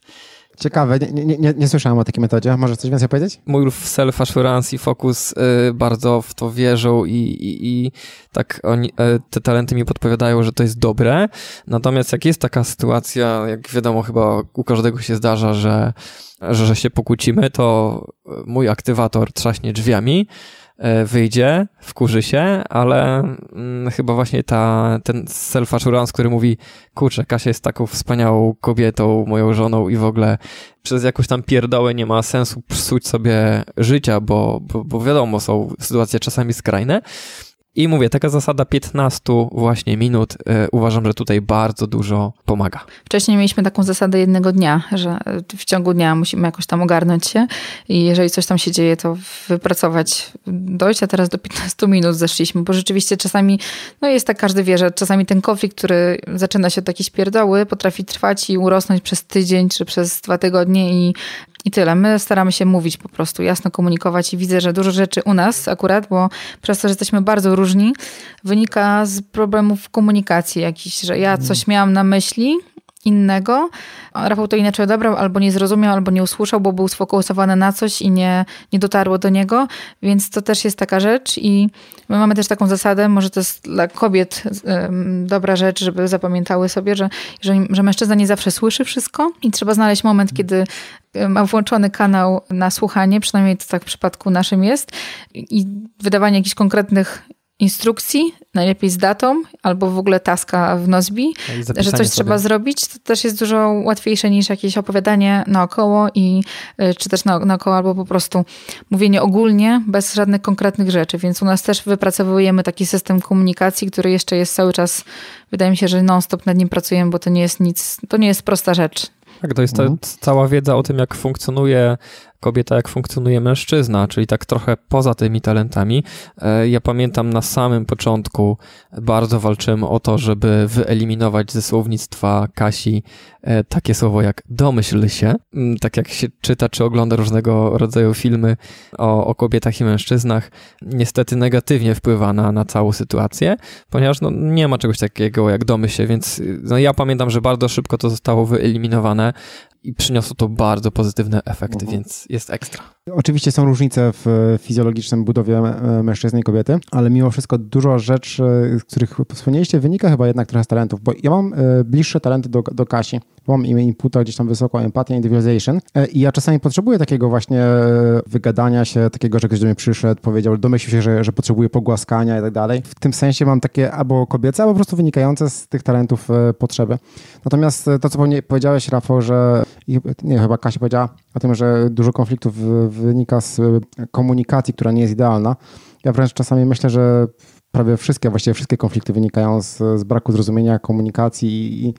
Ciekawe, nie, nie, nie, nie, słyszałem o takiej metodzie. Może coś więcej powiedzieć? Mój self-assurance i fokus y, bardzo w to wierzą i, i, i tak oni, y, te talenty mi podpowiadają, że to jest dobre. Natomiast jak jest taka sytuacja, jak wiadomo, chyba u każdego się zdarza, że, że, że się pokłócimy, to mój aktywator trzaśnie drzwiami wyjdzie, wkurzy się, ale mm, chyba właśnie ta, ten self-assurance, który mówi, kurczę, Kasia jest taką wspaniałą kobietą, moją żoną i w ogóle przez jakąś tam pierdołę nie ma sensu psuć sobie życia, bo, bo, bo wiadomo, są sytuacje czasami skrajne, i mówię, taka zasada 15 właśnie minut y, uważam, że tutaj bardzo dużo pomaga. Wcześniej mieliśmy taką zasadę jednego dnia, że w ciągu dnia musimy jakoś tam ogarnąć się i jeżeli coś tam się dzieje, to wypracować, dojść, a teraz do 15 minut zeszliśmy, bo rzeczywiście czasami, no jest tak, każdy wie, że czasami ten konflikt, który zaczyna się od jakiejś pierdoły, potrafi trwać i urosnąć przez tydzień czy przez dwa tygodnie i i tyle. My staramy się mówić po prostu, jasno komunikować i widzę, że dużo rzeczy u nas akurat, bo przez to, że jesteśmy bardzo różni, wynika z problemów komunikacji jakichś, że ja coś miałam na myśli innego. Rafał to inaczej odebrał, albo nie zrozumiał, albo nie usłyszał, bo był sfokusowany na coś i nie, nie dotarło do niego, więc to też jest taka rzecz i my mamy też taką zasadę, może to jest dla kobiet dobra rzecz, żeby zapamiętały sobie, że, że, że mężczyzna nie zawsze słyszy wszystko i trzeba znaleźć moment, kiedy ma włączony kanał na słuchanie, przynajmniej to tak w przypadku naszym jest, i wydawanie jakichś konkretnych instrukcji, najlepiej z datą, albo w ogóle taska w Nozbi, że coś sobie. trzeba zrobić, to też jest dużo łatwiejsze niż jakieś opowiadanie naokoło i y, czy też naokoło, albo po prostu mówienie ogólnie, bez żadnych konkretnych rzeczy. Więc u nas też wypracowujemy taki system komunikacji, który jeszcze jest cały czas, wydaje mi się, że non-stop nad nim pracujemy, bo to nie jest nic, to nie jest prosta rzecz. Tak, to jest ta mhm. cała wiedza o tym, jak funkcjonuje kobieta, jak funkcjonuje mężczyzna, czyli tak trochę poza tymi talentami. E, ja pamiętam na samym początku bardzo walczyłem o to, żeby wyeliminować ze słownictwa Kasi e, takie słowo jak domyśl się. Mm, tak jak się czyta czy ogląda różnego rodzaju filmy o, o kobietach i mężczyznach, niestety negatywnie wpływa na, na całą sytuację, ponieważ no, nie ma czegoś takiego jak domyśl się, więc no, ja pamiętam, że bardzo szybko to zostało wyeliminowane i przyniosło to bardzo pozytywne efekty, mhm. więc jest ekstra. Oczywiście są różnice w fizjologicznym budowie mężczyzny i kobiety, ale mimo wszystko dużo rzeczy, z których wspomnieliście, wynika chyba jednak trochę z talentów, bo ja mam e, bliższe talenty do, do Kasi, mam inputa gdzieś tam wysoką empatię, individualization e, i ja czasami potrzebuję takiego właśnie wygadania się, takiego, że ktoś do mnie przyszedł, powiedział, domyślił się, że, że potrzebuje pogłaskania i tak dalej. W tym sensie mam takie albo kobiece, albo po prostu wynikające z tych talentów e, potrzeby. Natomiast to, co powiedziałeś, Rafał, że nie, chyba Kasia powiedziała o tym, że dużo konfliktów wynika z komunikacji, która nie jest idealna. Ja wręcz czasami myślę, że prawie wszystkie, właściwie wszystkie konflikty wynikają z, z braku zrozumienia, komunikacji i,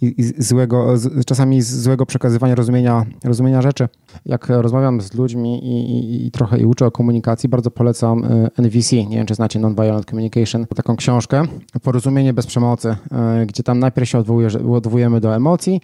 i, i złego, z, czasami z złego przekazywania rozumienia, rozumienia rzeczy. Jak rozmawiam z ludźmi i, i, trochę i uczę o komunikacji, bardzo polecam e, NVC, nie wiem czy znacie Nonviolent Communication, taką książkę, Porozumienie bez przemocy, e, gdzie tam najpierw się odwołuje, odwołujemy do emocji,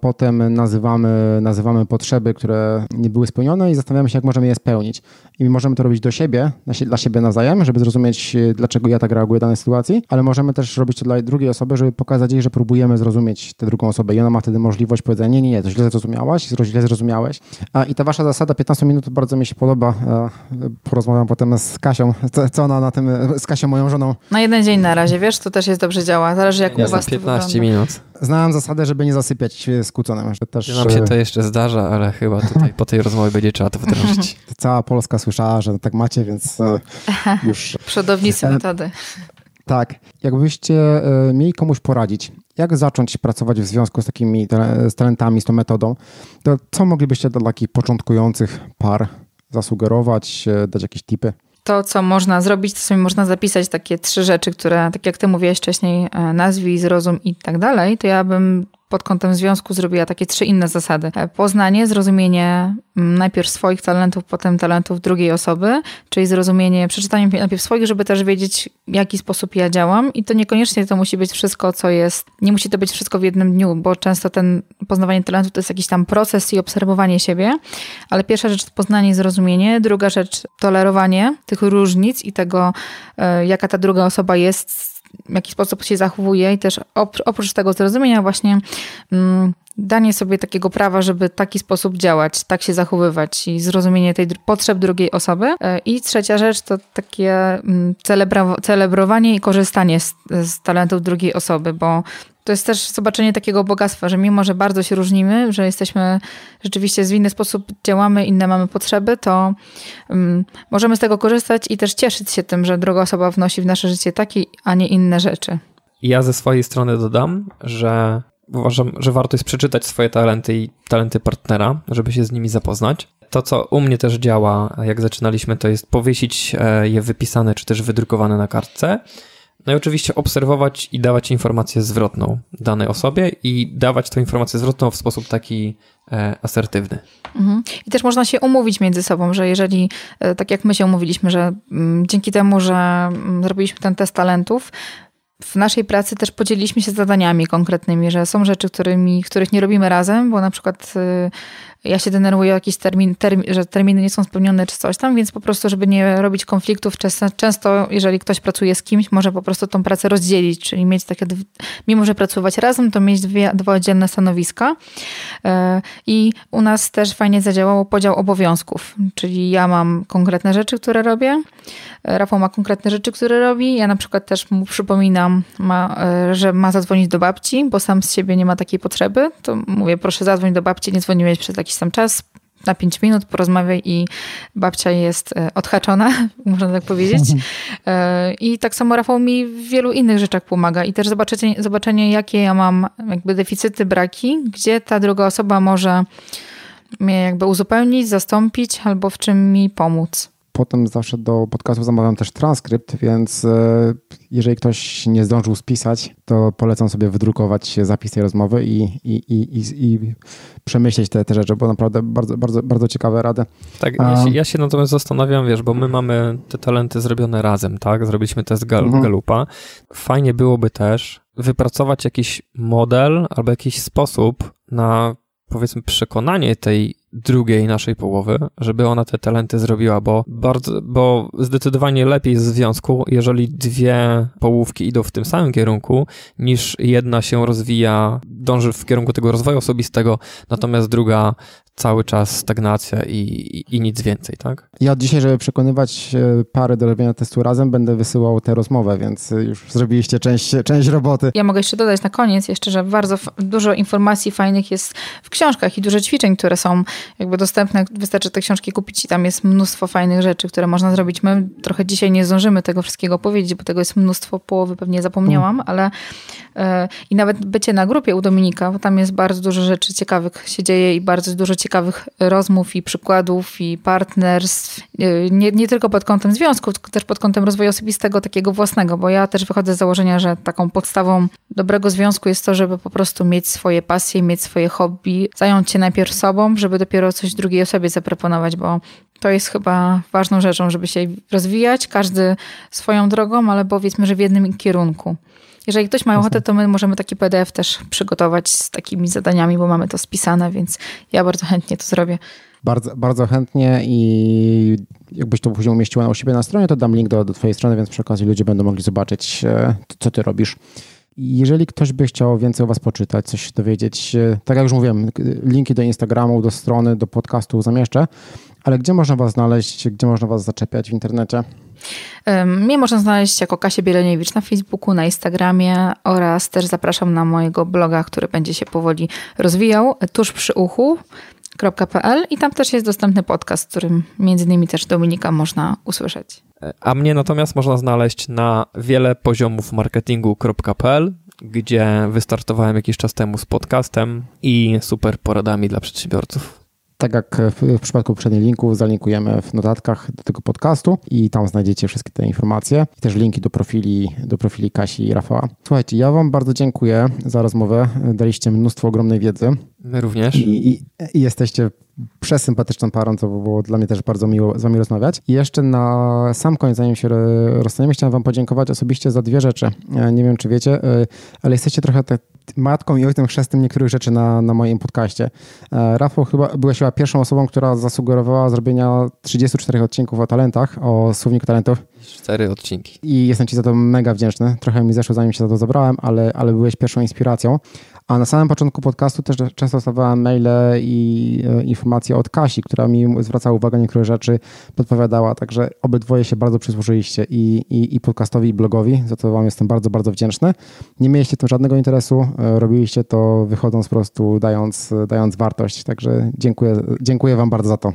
potem nazywamy, nazywamy potrzeby, które nie były spełnione i zastanawiamy się, jak możemy je spełnić. I możemy to robić do siebie, dla siebie nawzajem, żeby zrozumieć, dlaczego ja tak reaguję w danej sytuacji, ale możemy też robić to dla drugiej osoby, żeby pokazać jej, że próbujemy zrozumieć tę drugą osobę i ona ma wtedy możliwość powiedzenia, nie, nie, nie, to źle zrozumiałaś, źle zrozumiałeś. I ta wasza zasada 15 minut bardzo mi się podoba. Porozmawiam potem z Kasią, co, co ona na tym, z Kasią, moją żoną. Na jeden dzień na razie, wiesz, to też jest dobrze działa. Zależy jak ja u was 15 minut. Znałem zasadę, żeby nie zasypiać skłóconym. Że też... Nam się to jeszcze zdarza, ale chyba tutaj po tej rozmowie będzie trzeba to wdrożyć. Cała Polska słyszała, że tak macie, więc e, już... Przodownicy e, metody. Tak. Jakbyście e, mieli komuś poradzić, jak zacząć pracować w związku z takimi z talentami, z tą metodą, to co moglibyście dla takich początkujących par zasugerować, dać jakieś tipy? To, co można zrobić, to sobie można zapisać takie trzy rzeczy, które, tak jak ty mówiłeś wcześniej, nazwij, zrozum i tak dalej, to ja bym pod kątem związku zrobiła takie trzy inne zasady. E, poznanie, zrozumienie mm, najpierw swoich talentów, potem talentów drugiej osoby, czyli zrozumienie, przeczytanie najpierw swoich, żeby też wiedzieć, w jaki sposób ja działam. I to niekoniecznie to musi być wszystko, co jest, nie musi to być wszystko w jednym dniu, bo często ten poznawanie talentów to jest jakiś tam proces i obserwowanie siebie. Ale pierwsza rzecz to poznanie i zrozumienie, druga rzecz tolerowanie tych różnic i tego, e, jaka ta druga osoba jest w jaki sposób się zachowuje i też oprócz tego zrozumienia właśnie mm, danie sobie takiego prawa, żeby taki sposób działać, tak się zachowywać i zrozumienie tej potrzeb drugiej osoby. E, I trzecia rzecz to takie mm, celebrowanie i korzystanie z, z talentów drugiej osoby, bo to jest też zobaczenie takiego bogactwa, że mimo, że bardzo się różnimy, że jesteśmy rzeczywiście w inny sposób działamy, inne mamy potrzeby, to um, możemy z tego korzystać i też cieszyć się tym, że druga osoba wnosi w nasze życie takie, a nie inne rzeczy. Ja ze swojej strony dodam, że uważam, że warto jest przeczytać swoje talenty i talenty partnera, żeby się z nimi zapoznać. To, co u mnie też działa, jak zaczynaliśmy, to jest powiesić e, je wypisane czy też wydrukowane na kartce no i oczywiście obserwować i dawać informację zwrotną danej osobie i dawać tę informację zwrotną w sposób taki e, asertywny. Mhm. I też można się umówić między sobą, że jeżeli, e, tak jak my się umówiliśmy, że mm, dzięki temu, że mm, zrobiliśmy ten test talentów, w naszej pracy też podzieliliśmy się zadaniami konkretnymi, że są rzeczy, którymi, których nie robimy razem, bo na przykład y, ja się denerwuję o jakiś termin, że terminy nie są spełnione czy coś tam, więc po prostu, żeby nie robić konfliktów, często, jeżeli ktoś pracuje z kimś, może po prostu tą pracę rozdzielić, czyli mieć takie, mimo że pracować razem, to mieć dwie, dwa oddzielne stanowiska. E, I u nas też fajnie zadziałało podział obowiązków, czyli ja mam konkretne rzeczy, które robię, e, Rafał ma konkretne rzeczy, które robi. Ja na przykład też mu przypominam, ma, e, że ma zadzwonić do babci, bo sam z siebie nie ma takiej potrzeby. To mówię, proszę zadzwoń do babci, nie dzwoniłeś przez jakiś tam czas, na 5 minut porozmawiaj i babcia jest e, odhaczona, można tak powiedzieć. E, I tak samo Rafał mi w wielu innych rzeczach pomaga i też zobaczenie, zobaczenie jakie ja mam jakby deficyty, braki, gdzie ta druga osoba może mnie jakby uzupełnić, zastąpić albo w czym mi pomóc potem zawsze do podcastu zamawiam też transkrypt, więc e, jeżeli ktoś nie zdążył spisać, to polecam sobie wydrukować zapis tej rozmowy i, i, i, i przemyśleć te, te rzeczy, bo naprawdę bardzo, bardzo, bardzo ciekawe rady. Tak, ja się, ja się natomiast zastanawiam, wiesz, bo my mamy te talenty zrobione razem, tak? Zrobiliśmy test gal mhm. Galupa. Fajnie byłoby też wypracować jakiś model albo jakiś sposób na powiedzmy przekonanie tej drugiej naszej połowy, żeby ona te talenty zrobiła, bo bardzo, bo zdecydowanie lepiej jest w związku, jeżeli dwie połówki idą w tym samym kierunku, niż jedna się rozwija, dąży w kierunku tego rozwoju osobistego, natomiast druga cały czas stagnacja i, i, i, nic więcej, tak? Ja dzisiaj, żeby przekonywać e, pary do robienia testu razem, będę wysyłał tę rozmowę, więc już zrobiliście część, część roboty. Ja mogę jeszcze dodać na koniec jeszcze, że bardzo dużo informacji fajnych jest w książkach i dużo ćwiczeń, które są jakby dostępne. Wystarczy te książki kupić i tam jest mnóstwo fajnych rzeczy, które można zrobić. My trochę dzisiaj nie zdążymy tego wszystkiego powiedzieć, bo tego jest mnóstwo, połowy pewnie zapomniałam, mm. ale yy, i nawet bycie na grupie u Dominika, bo tam jest bardzo dużo rzeczy ciekawych się dzieje i bardzo dużo ciekawych rozmów i przykładów i partnerstw, y, nie, nie tylko pod kątem związków, tylko też pod kątem rozwoju osobistego, takiego własnego, bo ja też wychodzę z założenia, że taką podstawą dobrego związku jest to, żeby po prostu mieć swoje pasje, mieć swoje hobby, zająć się najpierw sobą, żeby dopiero coś drugiej osobie zaproponować, bo to jest chyba ważną rzeczą, żeby się rozwijać, każdy swoją drogą, ale powiedzmy, że w jednym kierunku. Jeżeli ktoś ma ochotę, to my możemy taki PDF też przygotować z takimi zadaniami, bo mamy to spisane, więc ja bardzo chętnie to zrobię. Bardzo, bardzo chętnie i jakbyś to później umieściła u siebie na stronie, to dam link do, do twojej strony, więc przy okazji ludzie będą mogli zobaczyć, e, co ty robisz. Jeżeli ktoś by chciał więcej o Was poczytać, coś dowiedzieć, e, tak jak już mówiłem, linki do Instagramu, do strony, do podcastu zamieszczę, ale gdzie można Was znaleźć, gdzie można Was zaczepiać w internecie? Mnie można znaleźć jako Kasia Bieleniewicz na Facebooku, na Instagramie oraz też zapraszam na mojego bloga, który będzie się powoli rozwijał, tuż przy uchu. .pl i tam też jest dostępny podcast, którym między innymi też Dominika można usłyszeć. A mnie natomiast można znaleźć na wiele poziomów marketingu.pl, gdzie wystartowałem jakiś czas temu z podcastem i super poradami dla przedsiębiorców. Tak jak w, przypadku poprzednich linków, zalinkujemy w notatkach do tego podcastu i tam znajdziecie wszystkie te informacje i też linki do profili, do profili Kasi i Rafała. Słuchajcie, ja Wam bardzo dziękuję za rozmowę. Daliście mnóstwo ogromnej wiedzy. My również. I, i, i jesteście przesympatyczną parą, co było dla mnie też bardzo miło z wami rozmawiać. I jeszcze na sam koniec, zanim się rozstaniemy, chciałem wam podziękować osobiście za dwie rzeczy. E, nie wiem, czy wiecie, e, ale jesteście trochę te matką i ojcem chrzestnym niektórych rzeczy na, na moim podcaście. E, Rafał chyba, byłeś chyba pierwszą osobą, która zasugerowała zrobienia 34 odcinków o talentach, o słowniku talentów. Cztery odcinki. I jestem ci za to mega wdzięczny. Trochę mi zeszło, zanim się za to zabrałem, ale, ale byłeś pierwszą inspiracją. A na samym początku podcastu też często dostawałem maile i e, informacje od Kasi, która mi zwracała uwagę na niektóre rzeczy, podpowiadała, także obydwoje się bardzo przysłużyliście i, i, i podcastowi, i blogowi, za to wam jestem bardzo, bardzo wdzięczny. Nie mieliście tym żadnego interesu, e, robiliście to wychodząc po prostu, dając, dając wartość, także dziękuję, dziękuję wam bardzo za to.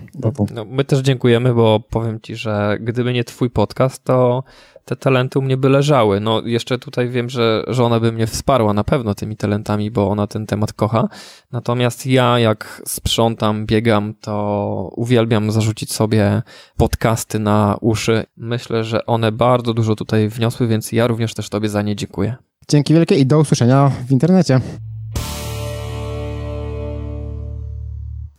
No, my też dziękujemy, bo powiem ci, że gdyby nie twój podcast, to te talenty u mnie by leżały. No jeszcze tutaj wiem, że żona by mnie wsparła na pewno tymi talentami, bo ona ten temat kocha. Natomiast ja jak sprzątam, biegam, to uwielbiam zarzucić sobie podcasty na uszy. Myślę, że one bardzo dużo tutaj wniosły, więc ja również też tobie za nie dziękuję. Dzięki wielkie i do usłyszenia w internecie.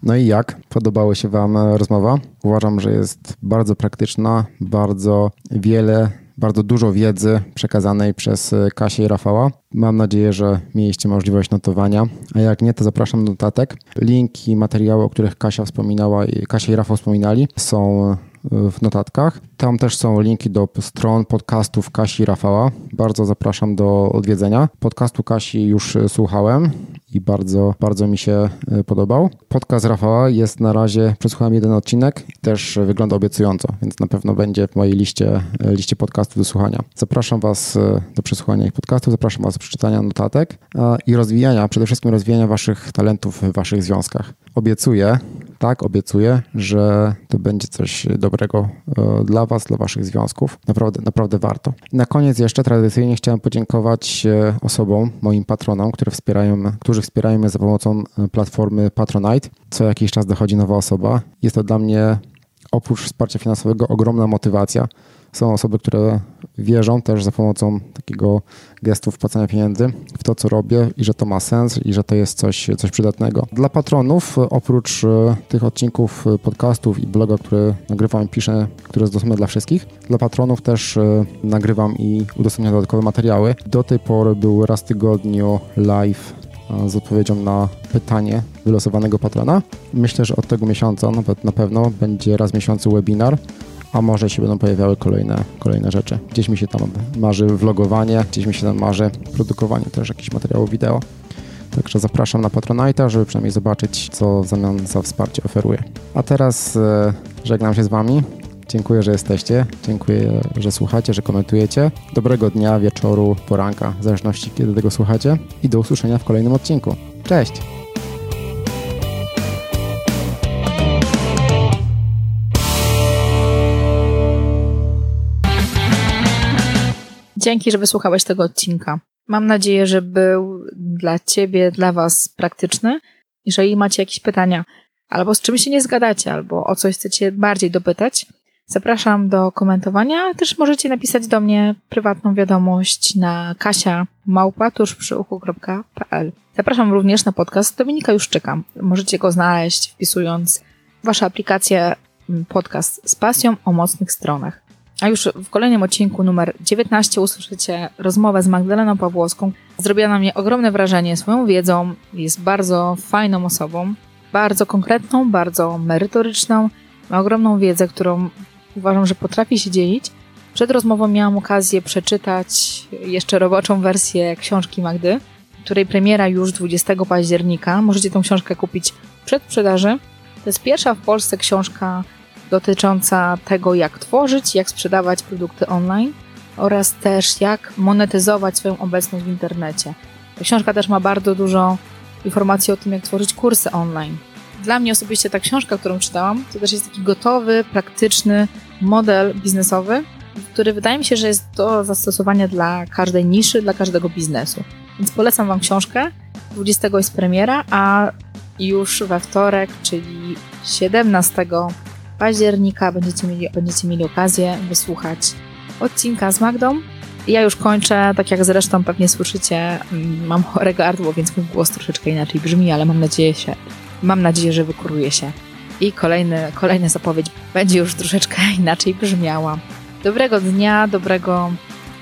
No i jak? Podobała się Wam rozmowa? Uważam, że jest bardzo praktyczna, bardzo wiele bardzo dużo wiedzy przekazanej przez Kasię i Rafała. Mam nadzieję, że mieliście możliwość notowania, a jak nie, to zapraszam do notatek. Linki, materiały, o których Kasia wspominała, Kasia i Rafał wspominali, są w notatkach. Tam też są linki do stron podcastów Kasi i Rafała. Bardzo zapraszam do odwiedzenia. Podcastu Kasi już słuchałem i bardzo, bardzo mi się e, podobał. Podcast Rafała jest na razie, przesłuchałem jeden odcinek i też wygląda obiecująco, więc na pewno będzie w mojej liście, e, liście podcastów do słuchania. Zapraszam Was e, do przesłuchania ich podcastów, zapraszam Was do przeczytania notatek i rozwijania, przede wszystkim rozwijania Waszych talentów w Waszych związkach. Obiecuję, tak, obiecuję, że to będzie coś dobrego dla Was, dla Waszych związków. Naprawdę, naprawdę warto. Na koniec jeszcze tradycyjnie chciałem podziękować osobom, moim patronom, które wspierają, którzy wspierają mnie za pomocą e, platformy Patronite. Co jakiś czas dochodzi nowa osoba. Jest to dla mnie oprócz wsparcia finansowego ogromna motywacja. Są osoby, które wierzą też za pomocą takiego gestu wpłacania pieniędzy w to, co robię i że to ma sens i że to jest coś, coś przydatnego. Dla patronów, oprócz e, tych odcinków e, podcastów i bloga, które nagrywam i piszę, które jest dostępne dla wszystkich, dla patronów też nagrywam i udostępniam dodatkowe materiały. Do tej pory był raz w tygodniu live z odpowiedzią na pytanie wylosowanego patrona. Myślę, że od tego miesiąca nawet na pewno będzie raz w miesiącu webinar, a może się będą pojawiały kolejne, kolejne rzeczy. Gdzieś mi się tam marzy vlogowanie, gdzieś mi się tam marzy produkowanie też jakichś materiałów wideo. Także zapraszam na Patronite'a, żeby przynajmniej zobaczyć, co w zamian za wsparcie oferuję. A teraz e, żegnam się z Wami. Dziękuję, że jesteście. Dziękuję, że słuchacie, że komentujecie. Dobrego dnia, wieczoru, poranka, w zależności kiedy tego słuchacie. I do usłyszenia w kolejnym odcinku. Cześć! Dzięki, że wysłuchałeś tego odcinka. Mam nadzieję, że był dla Ciebie, dla Was praktyczny. Jeżeli macie jakieś pytania, albo z czymś się nie zgadacie, albo o coś chcecie bardziej dopytać, Zapraszam do komentowania. Też możecie napisać do mnie prywatną wiadomość na kasia małpatuszprzyuchu.pl. Zapraszam również na podcast Dominika Juszczyka. Możecie go znaleźć wpisując waszą aplikację mm, podcast z pasją o mocnych stronach. A już w kolejnym odcinku numer 19 usłyszycie rozmowę z Magdaleną Pawłowską. Zrobiła na mnie ogromne wrażenie swoją wiedzą, jest bardzo fajną osobą, bardzo konkretną, bardzo merytoryczną, ma ogromną wiedzę, którą uważam, że potrafi się dzielić. Przed rozmową miałam okazję przeczytać jeszcze roboczą wersję książki Magdy, której premiera już 20 października. Możecie tą książkę kupić przed sprzedaży. To jest pierwsza w Polsce książka dotycząca tego, jak tworzyć, jak sprzedawać produkty online oraz też jak monetyzować swoją obecność w internecie. Ta książka też ma bardzo dużo informacji o tym, jak tworzyć kursy online. Dla mnie osobiście ta książka, którą czytałam, to też jest taki gotowy, praktyczny model biznesowy, który wydaje mi się, że jest do zastosowania dla każdej niszy, dla każdego biznesu. Więc polecam Wam książkę. 20 jest premiera, a już we wtorek, czyli 17 października będziecie mieli, będziecie mieli okazję wysłuchać odcinka z Magdą. Ja już kończę, tak jak zresztą pewnie słyszycie, mm, mam chore gardło, więc mój głos troszeczkę inaczej brzmi, ale mam nadzieję, się, mam nadzieję że wykuruje się i kolejny, kolejna zapowiedź będzie już troszeczkę inaczej brzmiała. Dobrego dnia, dobrego,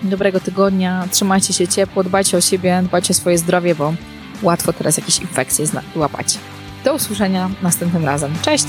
dobrego tygodnia, trzymajcie się ciepło, dbajcie o siebie, dbajcie o swoje zdrowie, bo łatwo teraz jakieś infekcje łapać. Do usłyszenia następnym razem. Cześć!